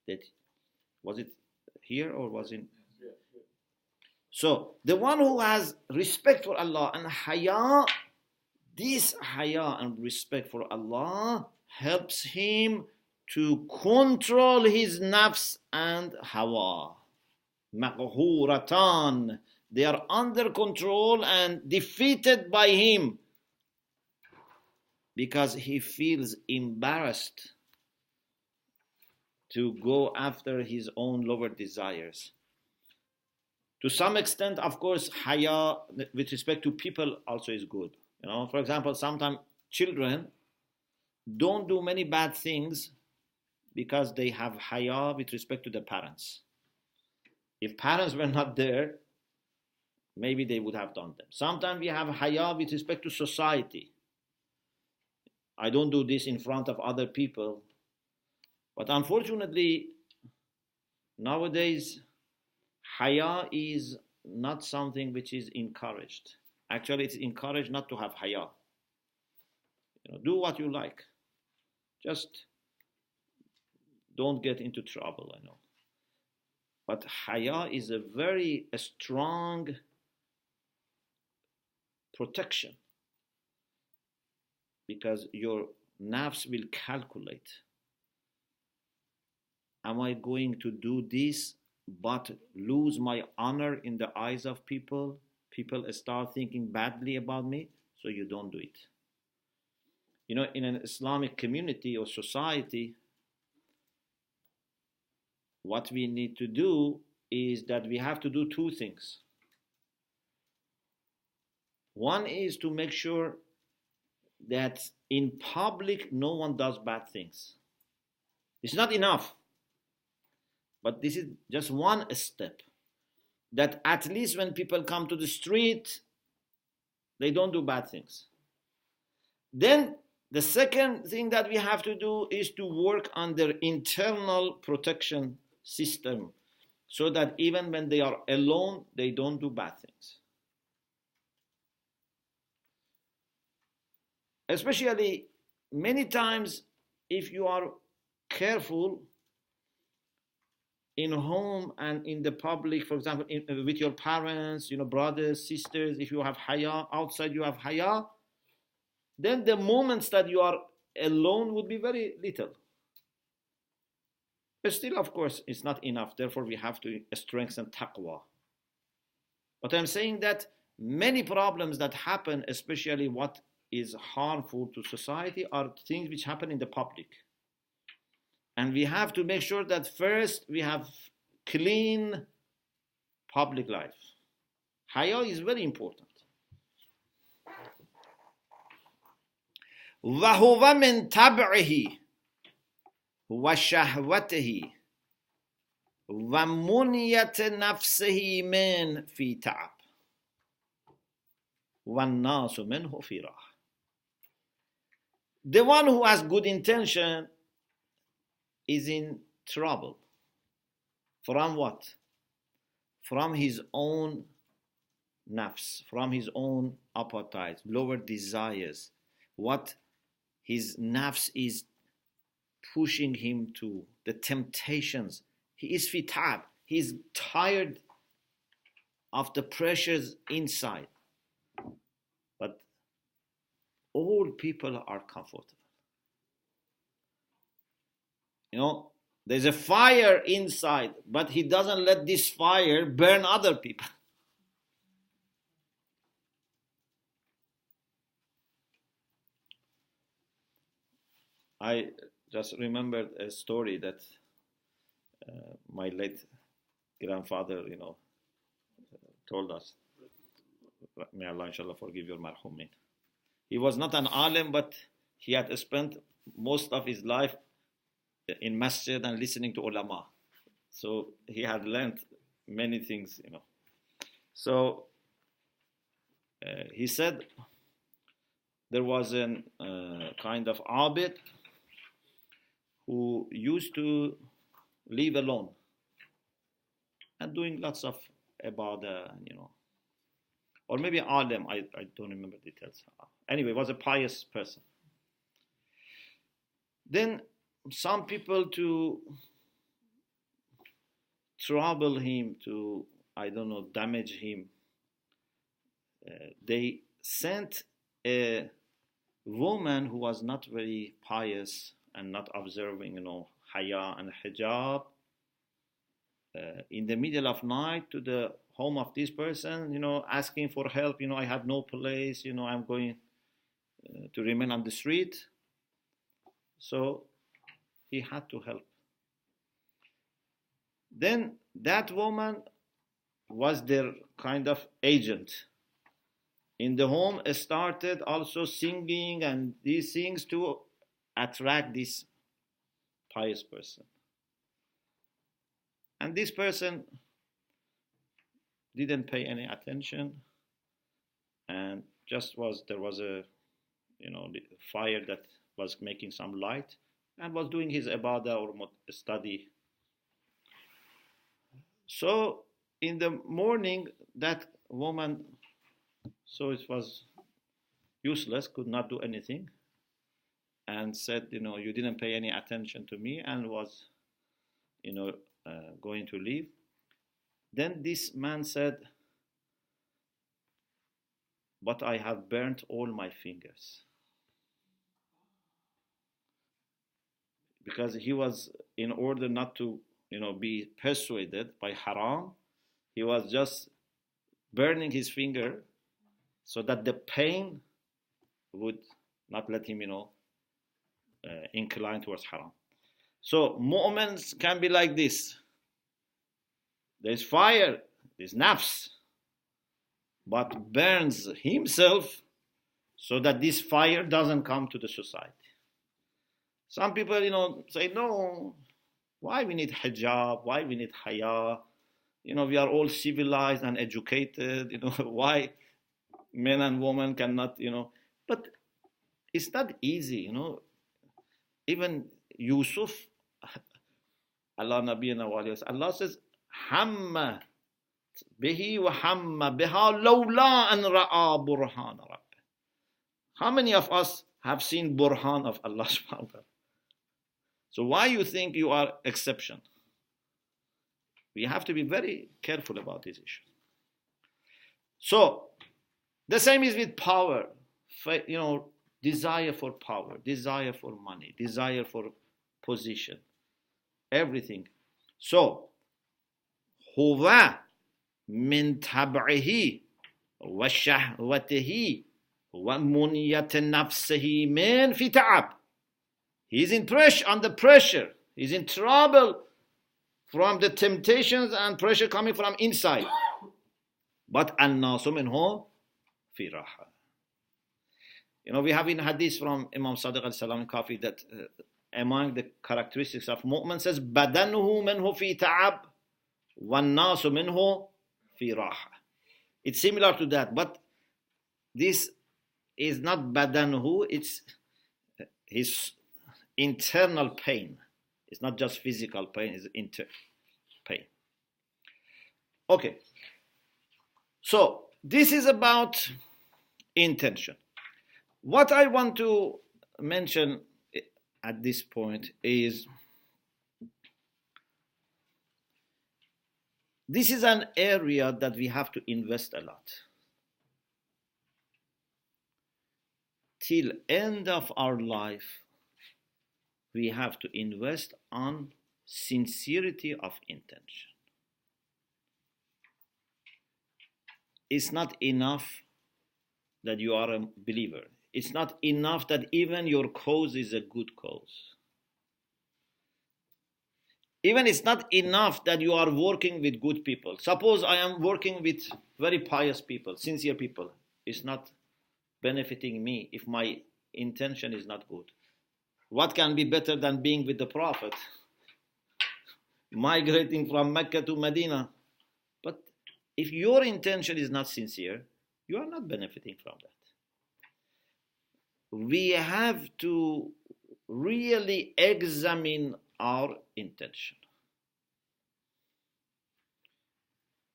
That was it here or was it? So the one who has respect for Allah and haya, this haya and respect for Allah helps him to control his nafs and hawa. Maqhuratan. They are under control and defeated by him because he feels embarrassed to go after his own lower desires. To some extent, of course, haya with respect to people also is good. You know, for example, sometimes children don't do many bad things because they have haya with respect to the parents. If parents were not there, maybe they would have done them. Sometimes we have haya with respect to society. I don't do this in front of other people. But unfortunately, nowadays, haya is not something which is encouraged. Actually, it's encouraged not to have haya. You know, do what you like. Just don't get into trouble, I know. But haya is a very a strong protection because your nafs will calculate am I going to do this but lose my honor in the eyes of people? People start thinking badly about me, so you don't do it. You know, in an Islamic community or society, what we need to do is that we have to do two things. One is to make sure that in public no one does bad things. It's not enough, but this is just one step. That at least when people come to the street, they don't do bad things. Then the second thing that we have to do is to work on their internal protection system so that even when they are alone, they don't do bad things. Especially many times, if you are careful in home and in the public, for example, in, uh, with your parents, you know, brothers, sisters, if you have haya, outside you have haya, then the moments that you are alone would be very little. But still, of course, it's not enough. Therefore, we have to strengthen taqwa. But I'm saying that many problems that happen, especially what is harmful to society, are things which happen in the public. And we have to make sure that first we have clean public life. Haya is very important. وهو من طبعه وشهوته ومنية نفسه من في تعب والناس منه في راحة The one who has good intention is in trouble. From what? From his own nafs, from his own appetites, lower desires, what his nafs is pushing him to, the temptations. He is fitab. He is tired of the pressures inside. But all people are comfortable. You know, there's a fire inside, but he doesn't let this fire burn other people. I just remembered a story that uh, my late grandfather, you know, told us. May Allah inshallah forgive your marhumin. He was not an alim, but he had spent most of his life in masjid and listening to ulama. So he had learned many things, you know. So uh, he said there was a uh, kind of abid who used to live alone and doing lots of ibadah, you know, or maybe alim, I, I don't remember details. Anyway, was a pious person. Then some people to trouble him, to, I don't know, damage him, uh, they sent a woman who was not very pious and not observing, you know, haya and hijab uh, in the middle of night to the home of this person, you know, asking for help. You know, I have no place. You know, I'm going uh, to remain on the street. So he had to help. Then that woman was their kind of agent. In the home, started also singing and these things to attract this pious person. And this person didn't pay any attention and just was there was a you know fire that was making some light and was doing his ibadah or study so in the morning that woman so it was useless could not do anything and said, you know, you didn't pay any attention to me and was, you know, uh, going to leave. Then this man said, but I have burnt all my fingers. Because he was, in order not to, you know, be persuaded by haram, he was just burning his finger so that the pain would not let him, you know, uh, inclined towards haram. So moments can be like this. There's fire, there's nafs, but burns himself so that this fire doesn't come to the society. Some people, you know, say, no, why we need hijab? Why we need haya? You know, we are all civilized and educated. You know, why men and women cannot, you know? But it's not easy, you know. Even Yusuf, Allah Nabi Allah says, Hamma bihi wa hamma biha lawla an ra'a burhan How many of us have seen burhan of Allah subhanahu wa? So why you think you are exception? We have to be very careful about this issue. So the same is with power. You know, desire for power, desire for money, desire for position, everything. So هو من تبعه وشهوته ومنية نفسه من في تعب He's in pressure, under pressure. He's in trouble from the temptations and pressure coming from inside. But الناس منه في راحة. You know, we have in hadith from Imam Sadiq al-Salam Kafi that uh, among the characteristics of mu'min says badanuhu minhu fi ta'ab والناس منه في راحة. It's similar to that, but this is not badanuhu, it's his internal pain. It's not just physical pain, it's inter pain. Okay. So this is about intention. What I want to mention at this point is this is an area that we have to invest a lot. Till end of our life, we have to invest on sincerity of intention. It's not enough that you are a believer. It's not enough that even your cause is a good cause. Even it's not enough that you are working with good people. Suppose I am working with very pious people, sincere people. It's not benefiting me if my intention is not good. What can be better than being with the Prophet? Migrating from Mecca to Medina. But if your intention is not sincere, you are not benefiting from that. We have to really examine our intention.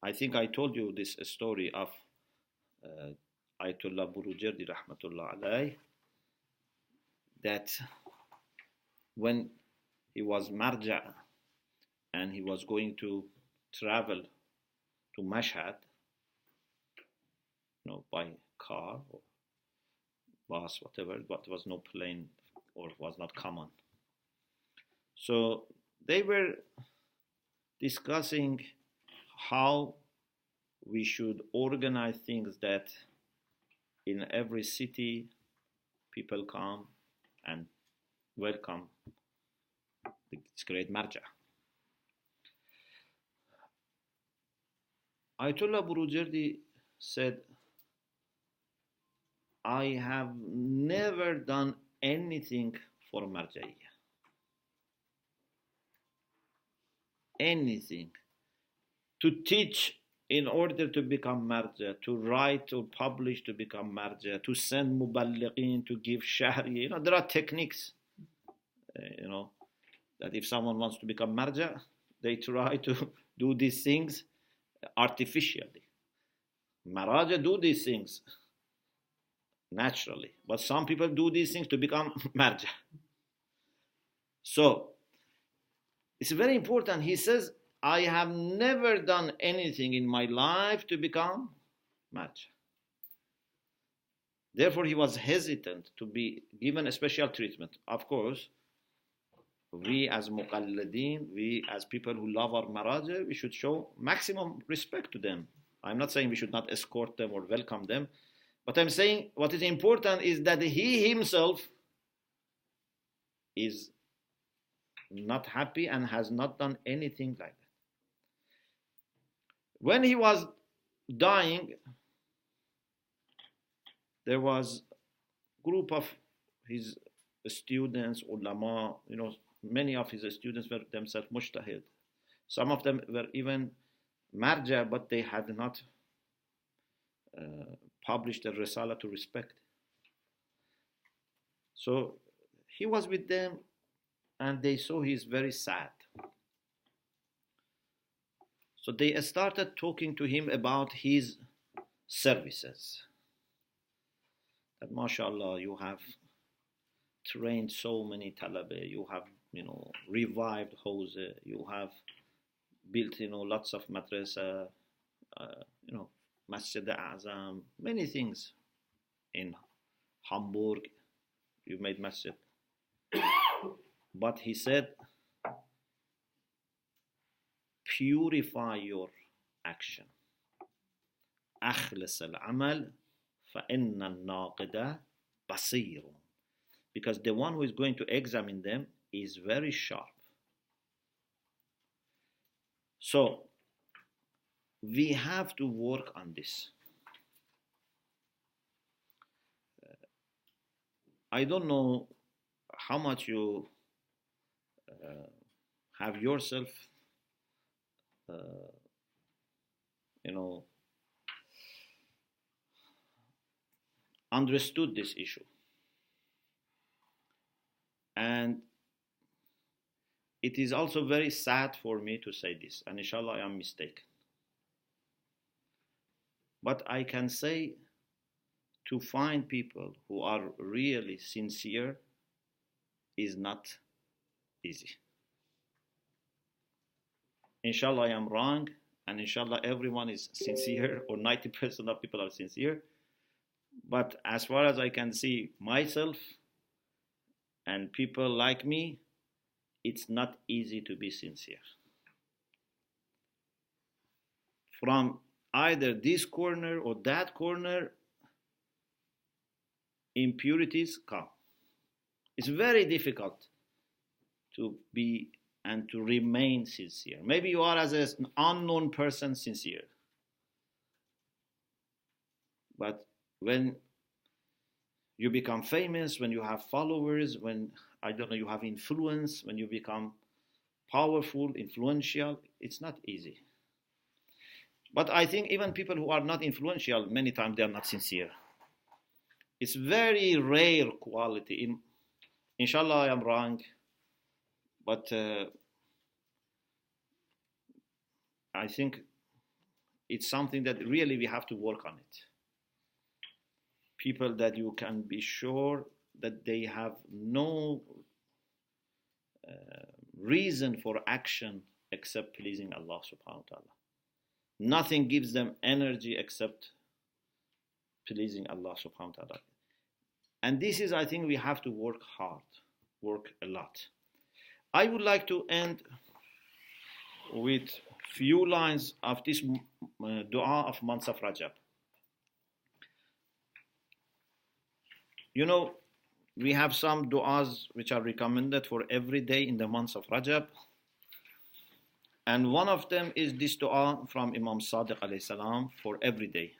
I think I told you this story of uh, Ayatollah Burujerdi rahmatullah alayh that when he was marja and he was going to travel to Mashhad, you know, by car or bus, whatever, but was no plane or was not common. So they were discussing how we should organize things that in every city people come and welcome this great marja. Ayatollah Burujerdi said, I have never done anything for Marja'iyah. Anything. To teach in order to become marja, to write or publish to become marja, to send muballighin, to give shahri. You know, there are techniques uh, you know, that if someone wants to become marja, they try to do these things artificially. Maraja do these things naturally, but some people do these things to become marja. So, it's very important. He says, I have never done anything in my life to become marja. Therefore, he was hesitant to be given a special treatment. Of course, we as muqalladeen, we as people who love our maraja, we should show maximum respect to them. I'm not saying we should not escort them or welcome them, but I'm saying what is important is that he himself is not happy and has not done anything like that. When he was dying, there was group of his students, ulama, you know, many of his students were themselves mujtahid. Some of them were even marja, but they had not uh, published a risala to respect. So he was with them and they saw he's very sad. So they started talking to him about his services. That mashallah, you have trained so many talabe, you have, you know, revived Hawza, you have built, you know, lots of madrasa, Masjid Azam, many things in Hamburg, you made masjid. but he said, purify your action. أخلص العمل فإن الناقد بصير because the one who is going to examine them is very sharp. So we have to work on this. I don't know how much you uh, have yourself, uh, you know, understood this issue. And it is also very sad for me to say this, and inshallah I am mistaken. But I can say to find people who are really sincere is not easy. Inshallah, I am wrong, and inshallah, everyone is sincere, or 90% of people are sincere. But as far as I can see myself and people like me, it's not easy to be sincere. From either this corner or that corner, impurities come. It's very difficult to be and to remain sincere. Maybe you are as an unknown person sincere. But when you become famous, when you have followers, when I don't know, you have influence, when you become powerful, influential, it's not easy. But I think even people who are not influential, many times they are not sincere. It's very rare quality. In, inshallah, I am wrong, but uh, I think it's something that really we have to work on it. People that you can be sure that they have no uh, reason for action except pleasing Allah subhanahu wa ta'ala. Nothing gives them energy except pleasing Allah subhanahu wa ta'ala. And this is, I think, we have to work hard, work a lot. I would like to end with few lines of this uh, dua of month of Rajab. You know, we have some du'as which are recommended for every day in the month of Rajab. And one of them is this dua from Imam Sadiq alayhi salam for every day.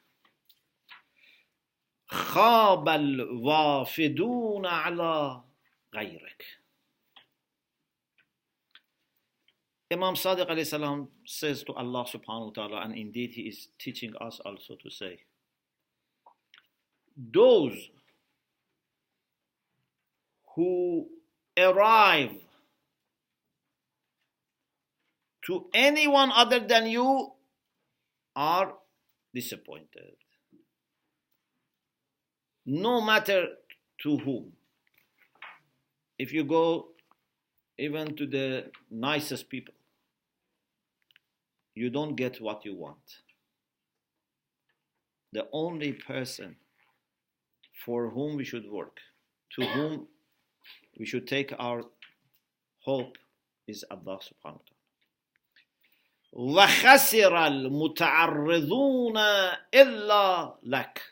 خاب الوافدون على غيرك Imam Sadiq alayhi salam says to Allah subhanahu wa ta'ala, and indeed he is teaching us also to say, those who arrive to anyone other than you are disappointed. No matter to whom. If you go even to the nicest people, you don't get what you want. The only person for whom we should work, to whom we should take our hope is Allah subhanahu wa ta'ala. وخسر المتعرضون إلا لك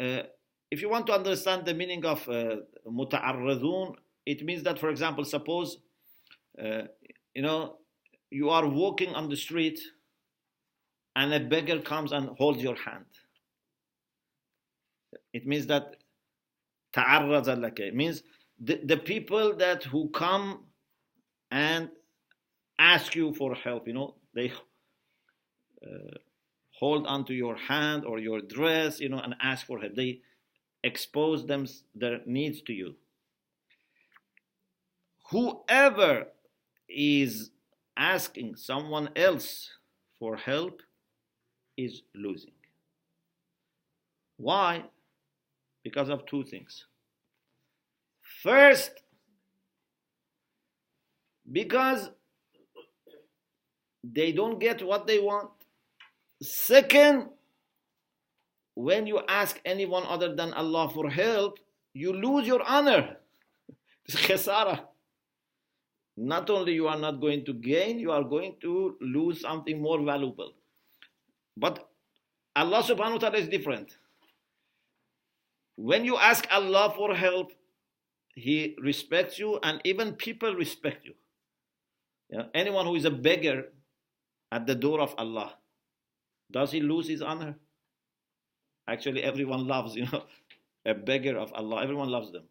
uh, if you want to understand the meaning of uh, متعرضون it means that for example suppose uh, you know you are walking on the street and a beggar comes and holds your hand. It means that تعرض لك. It means the, the people that who come and ask you for help, you know, they uh, hold onto your hand or your dress, you know, and ask for help. They expose them their needs to you. Whoever is asking someone else for help is losing. Why? Because of two things. First, because they don't get what they want. Second, when you ask anyone other than Allah for help, you lose your honor. It's. Not only you are not going to gain, you are going to lose something more valuable. But Allah subhanahu wa ta'ala is different. When you ask Allah for help, He respects you and even people respect you. Yeah? Anyone who is a beggar at the door of Allah, does he lose his honor? Actually, everyone loves, you know, a beggar of Allah. Everyone loves them.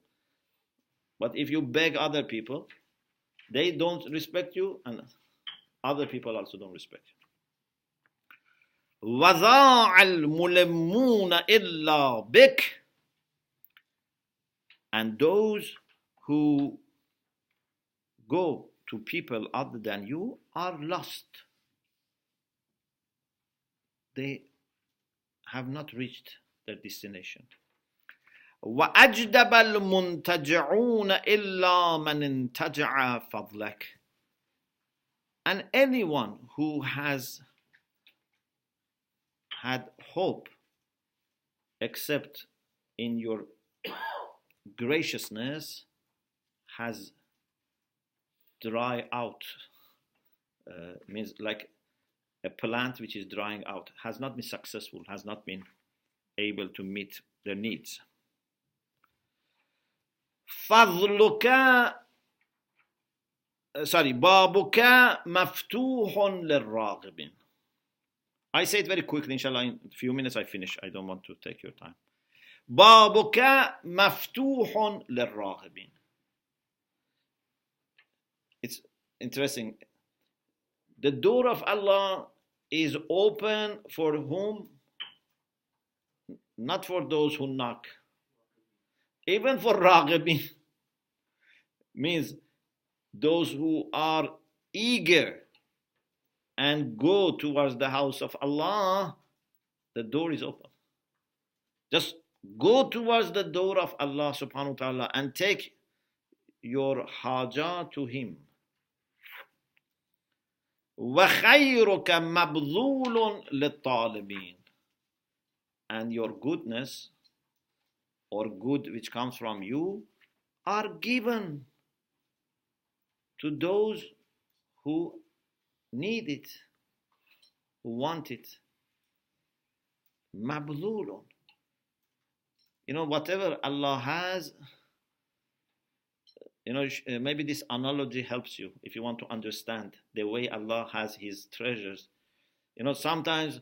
But if you beg other people, they don't respect you, and other people also don't respect you. وَذَاعَ الْمُلَمُّونَ إِلَّا بِكَ And those who go to people other than you are lost. They have not reached their destination. وأجدب المنتجعون إلا من انتجع فضلك and anyone who has had hope except in your graciousness has dry out uh, means like a plant which is drying out has not been successful has not been able to meet their needs فضلك sorry بابك مفتوح للراغبين I say it very quickly inshallah in a few minutes I finish I don't want to take your time Babuka مفتوح lirraghibin. It's interesting. The door of Allah is open for whom? Not for those who knock. Even for raghibin. Means those who are eager and go towards the house of Allah, the door is open. Just go towards the door of Allah subhanahu wa ta'ala and take your haja to Him. وَخَيْرُكَ مَبْذُولٌ لِلطَّالِبِينَ And your goodness or good which comes from you are given to those who need it, who want it. Mablulun. you know, whatever Allah has, you know, uh, maybe this analogy helps you if you want to understand the way Allah has His treasures. You know, sometimes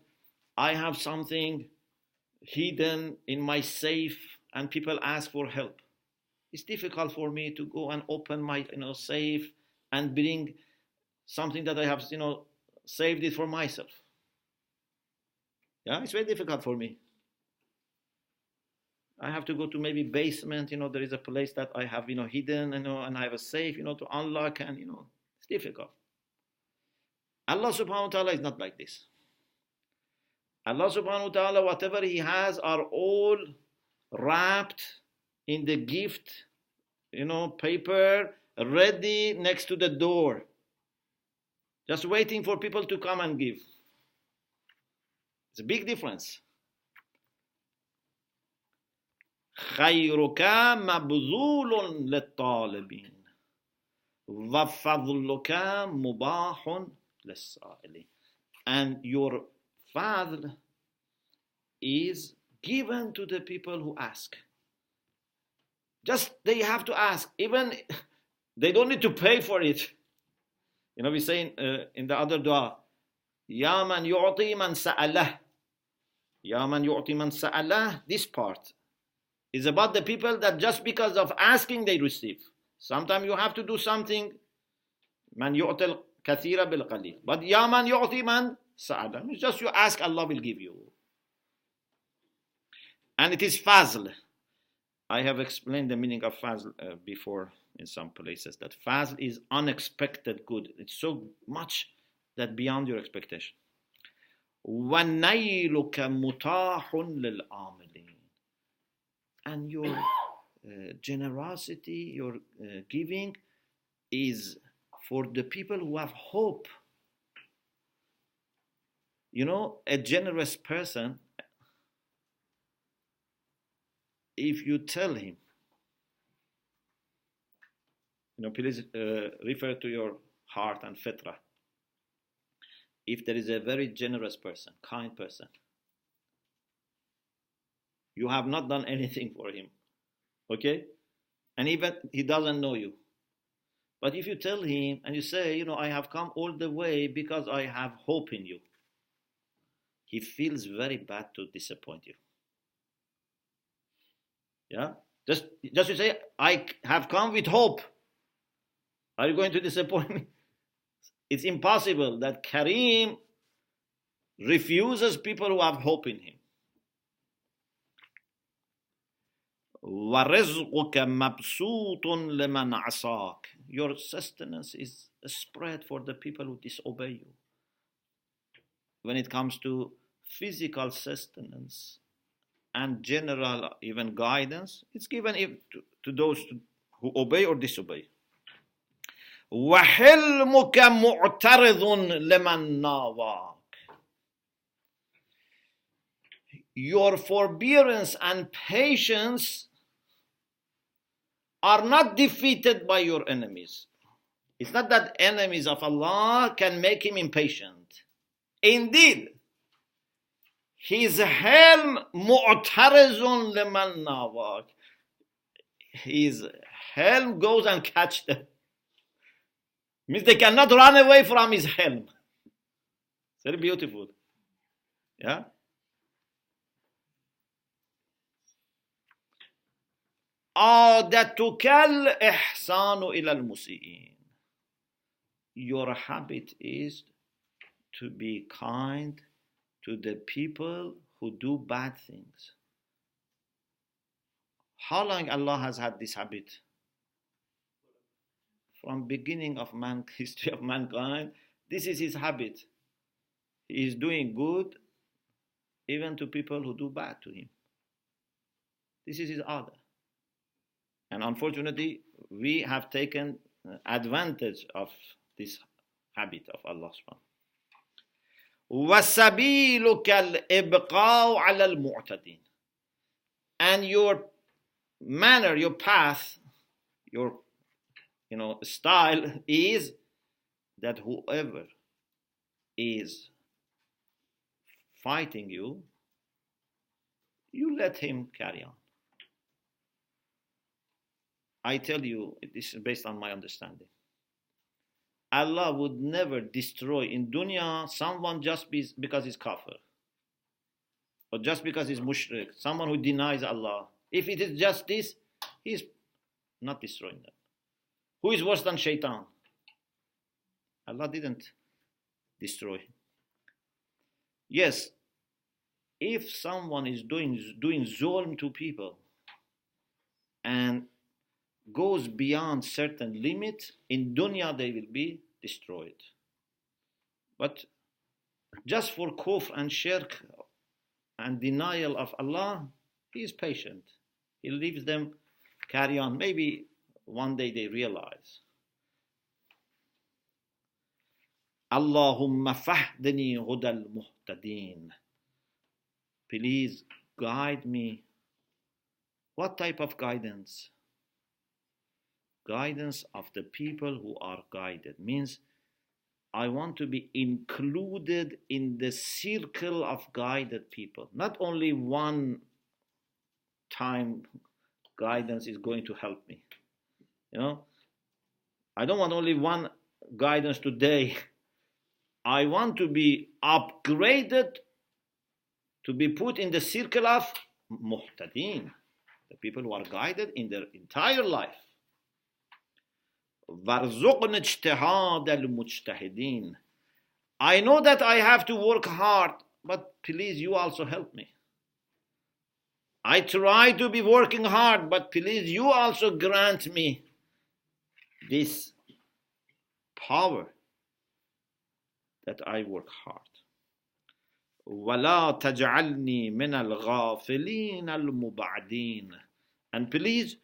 I have something hidden in my safe and people ask for help. It's difficult for me to go and open my you know safe and bring something that I have you know saved it for myself. Yeah, it's very difficult for me. I have to go to maybe basement, you know, there is a place that I have, you know, hidden, you know, and I have a safe, you know, to unlock and you know, it's difficult. Allah subhanahu wa ta'ala is not like this. Allah subhanahu wa ta'ala, whatever He has are all wrapped in the gift, you know, paper, ready next to the door. Just waiting for people to come and give. It's a big difference. خيرك مبذول للطالبين وفضلك مباح للسائلين and your fadl is given to the people who ask. Just they have to ask. Even they don't need to pay for it. You know, we say in, uh, in the other dua, يا من يعطي من سأله يا من يعطي من سأله this part is about the people that just because of asking they receive sometimes you have to do something من يعطي الكثير بالقليل but يا من يعطي من سأله it's just you ask Allah will give you and it is fazl I have explained the meaning of fazl uh, before in some places that fazl is unexpected good it's so much that beyond your expectation وَنَيْلُكَ مُتَاحٌ لِلْعَامِلِينَ and your uh, generosity your uh, giving is for the people who have hope. You know a generous person if you tell him you know please uh, refer to your heart and fitra if there is a very generous person, kind person, you have not done anything for him. Okay? And even he doesn't know you. But if you tell him and you say, you know, I have come all the way because I have hope in you, he feels very bad to disappoint you. Yeah? Just just you say, I have come with hope. Are you going to disappoint me? It's impossible that Kareem refuses people who have hope in him. وَرِزْقُكَ مَبْسُوطٌ لِمَنْ عَصَاكَ Your sustenance is spread for the people who disobey you. When it comes to physical sustenance and general even guidance, it's given to, to those who obey or disobey. وحلمك معترض لمن ناواك your forbearance and patience are not defeated by your enemies. It's not that enemies of Allah can make him impatient. Indeed, his helm mu'tarizun liman nawak. His helm goes and catch them. Means they cannot run away from his helm. Very beautiful. Yeah? عادتك الإحسان إلى المسيئين. Your habit is to be kind to the people who do bad things. How long Allah has had this habit? From beginning of man history of mankind, this is his habit. He is doing good even to people who do bad to him. This is his order. And unfortunately, we have taken uh, advantage of this habit of Allah subhanahu wa ta'ala. And your manner, your path, your you know style is that whoever is fighting you, you let him carry on. I tell you, this is based on my understanding. Allah would never destroy in dunya someone just because he's kafir. Or just because he's mushrik, someone who denies Allah. If it is just this, he's not destroying them. Who is worse than shaitan? Allah didn't destroy. him. Yes, if someone is doing doing zulm to people and goes beyond certain limit, in dunya they will be destroyed. But just for kufr and shirk and denial of Allah, He is patient. He leaves them carry on. Maybe one day they realize. Allahumma fahdini hudal muhtadin. Please guide me. What type of guidance? Guidance of the people who are guided means I want to be included in the circle of guided people. Not only one time guidance is going to help me. You know, I don't want only one guidance today I want to be upgraded to be put in the circle of muhtadin, the people who are guided in their entire life. وارزقنا اجتهاد المجتهدين. I know that I have to work hard, but please you also help me. I try to be working hard, but please you also grant me this power that I work hard. ولا تجعلني من الغافلين المبعدين and please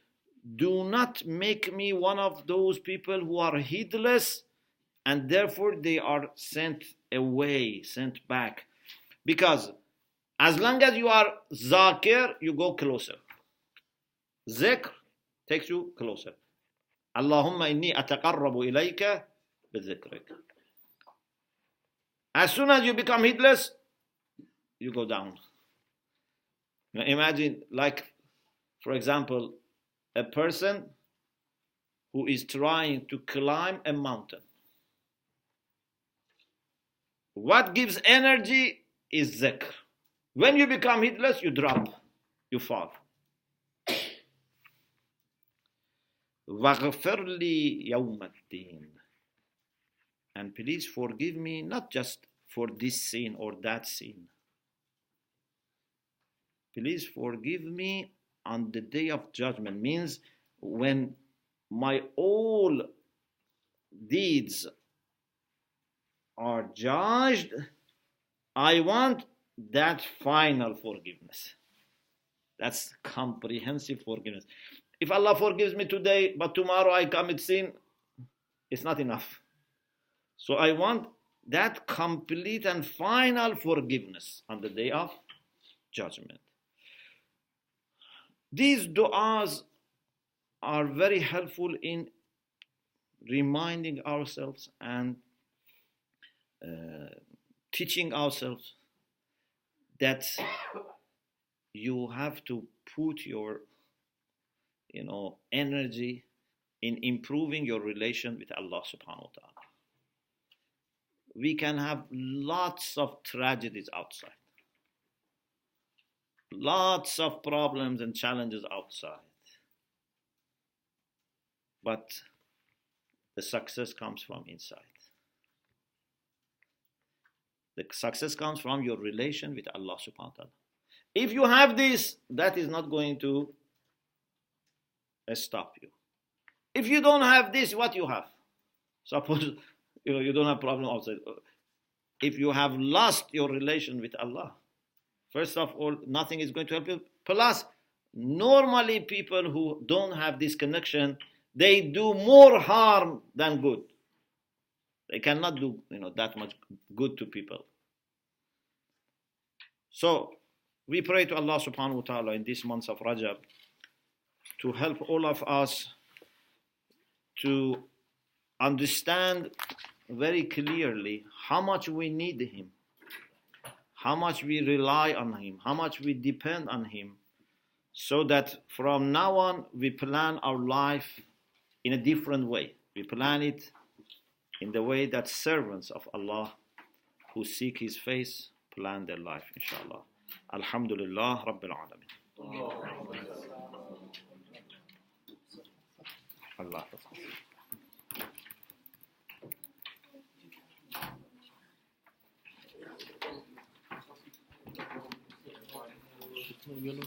do not make me one of those people who are heedless and therefore they are sent away, sent back. Because as long as you are zakir, you go closer. Zikr takes you closer. Allahumma inni ataqarrabu ilayka bizikrik. As soon as you become heedless, you go down. Now imagine, like, for example, a person who is trying to climb a mountain what gives energy is zikr when you become heedless you drop you fall واغفر لي يوم الدين and please forgive me not just for this sin or that sin please forgive me on the day of judgment means when my all deeds are judged i want that final forgiveness. That's comprehensive forgiveness. If allah forgives me today but tomorrow i commit sin it's not enough. So i want that complete and final forgiveness on the day of judgment these du'as are very helpful in reminding ourselves and uh, teaching ourselves that you have to put your you know energy in improving your relation with Allah subhanahu wa ta'ala. We can have lots of tragedies outside lots of problems and challenges outside. But the success comes from inside. The success comes from your relation with Allah subhanahu wa ta'ala. If you have this, that is not going to stop you. If you don't have this, what you have? Suppose you know you don't have problem outside. If you have lost your relation with Allah, First of all, nothing is going to help you. Plus, normally people who don't have this connection, they do more harm than good. They cannot do you know that much good to people. So we pray to Allah subhanahu wa ta'ala in this month of Rajab to help all of us to understand very clearly how much we need Him how much we rely on Him, how much we depend on Him, so that from now on we plan our life in a different way. We plan it in the way that servants of Allah who seek His face plan their life, inshallah. Alhamdulillah Rabbil Alameen. Allah. Yo no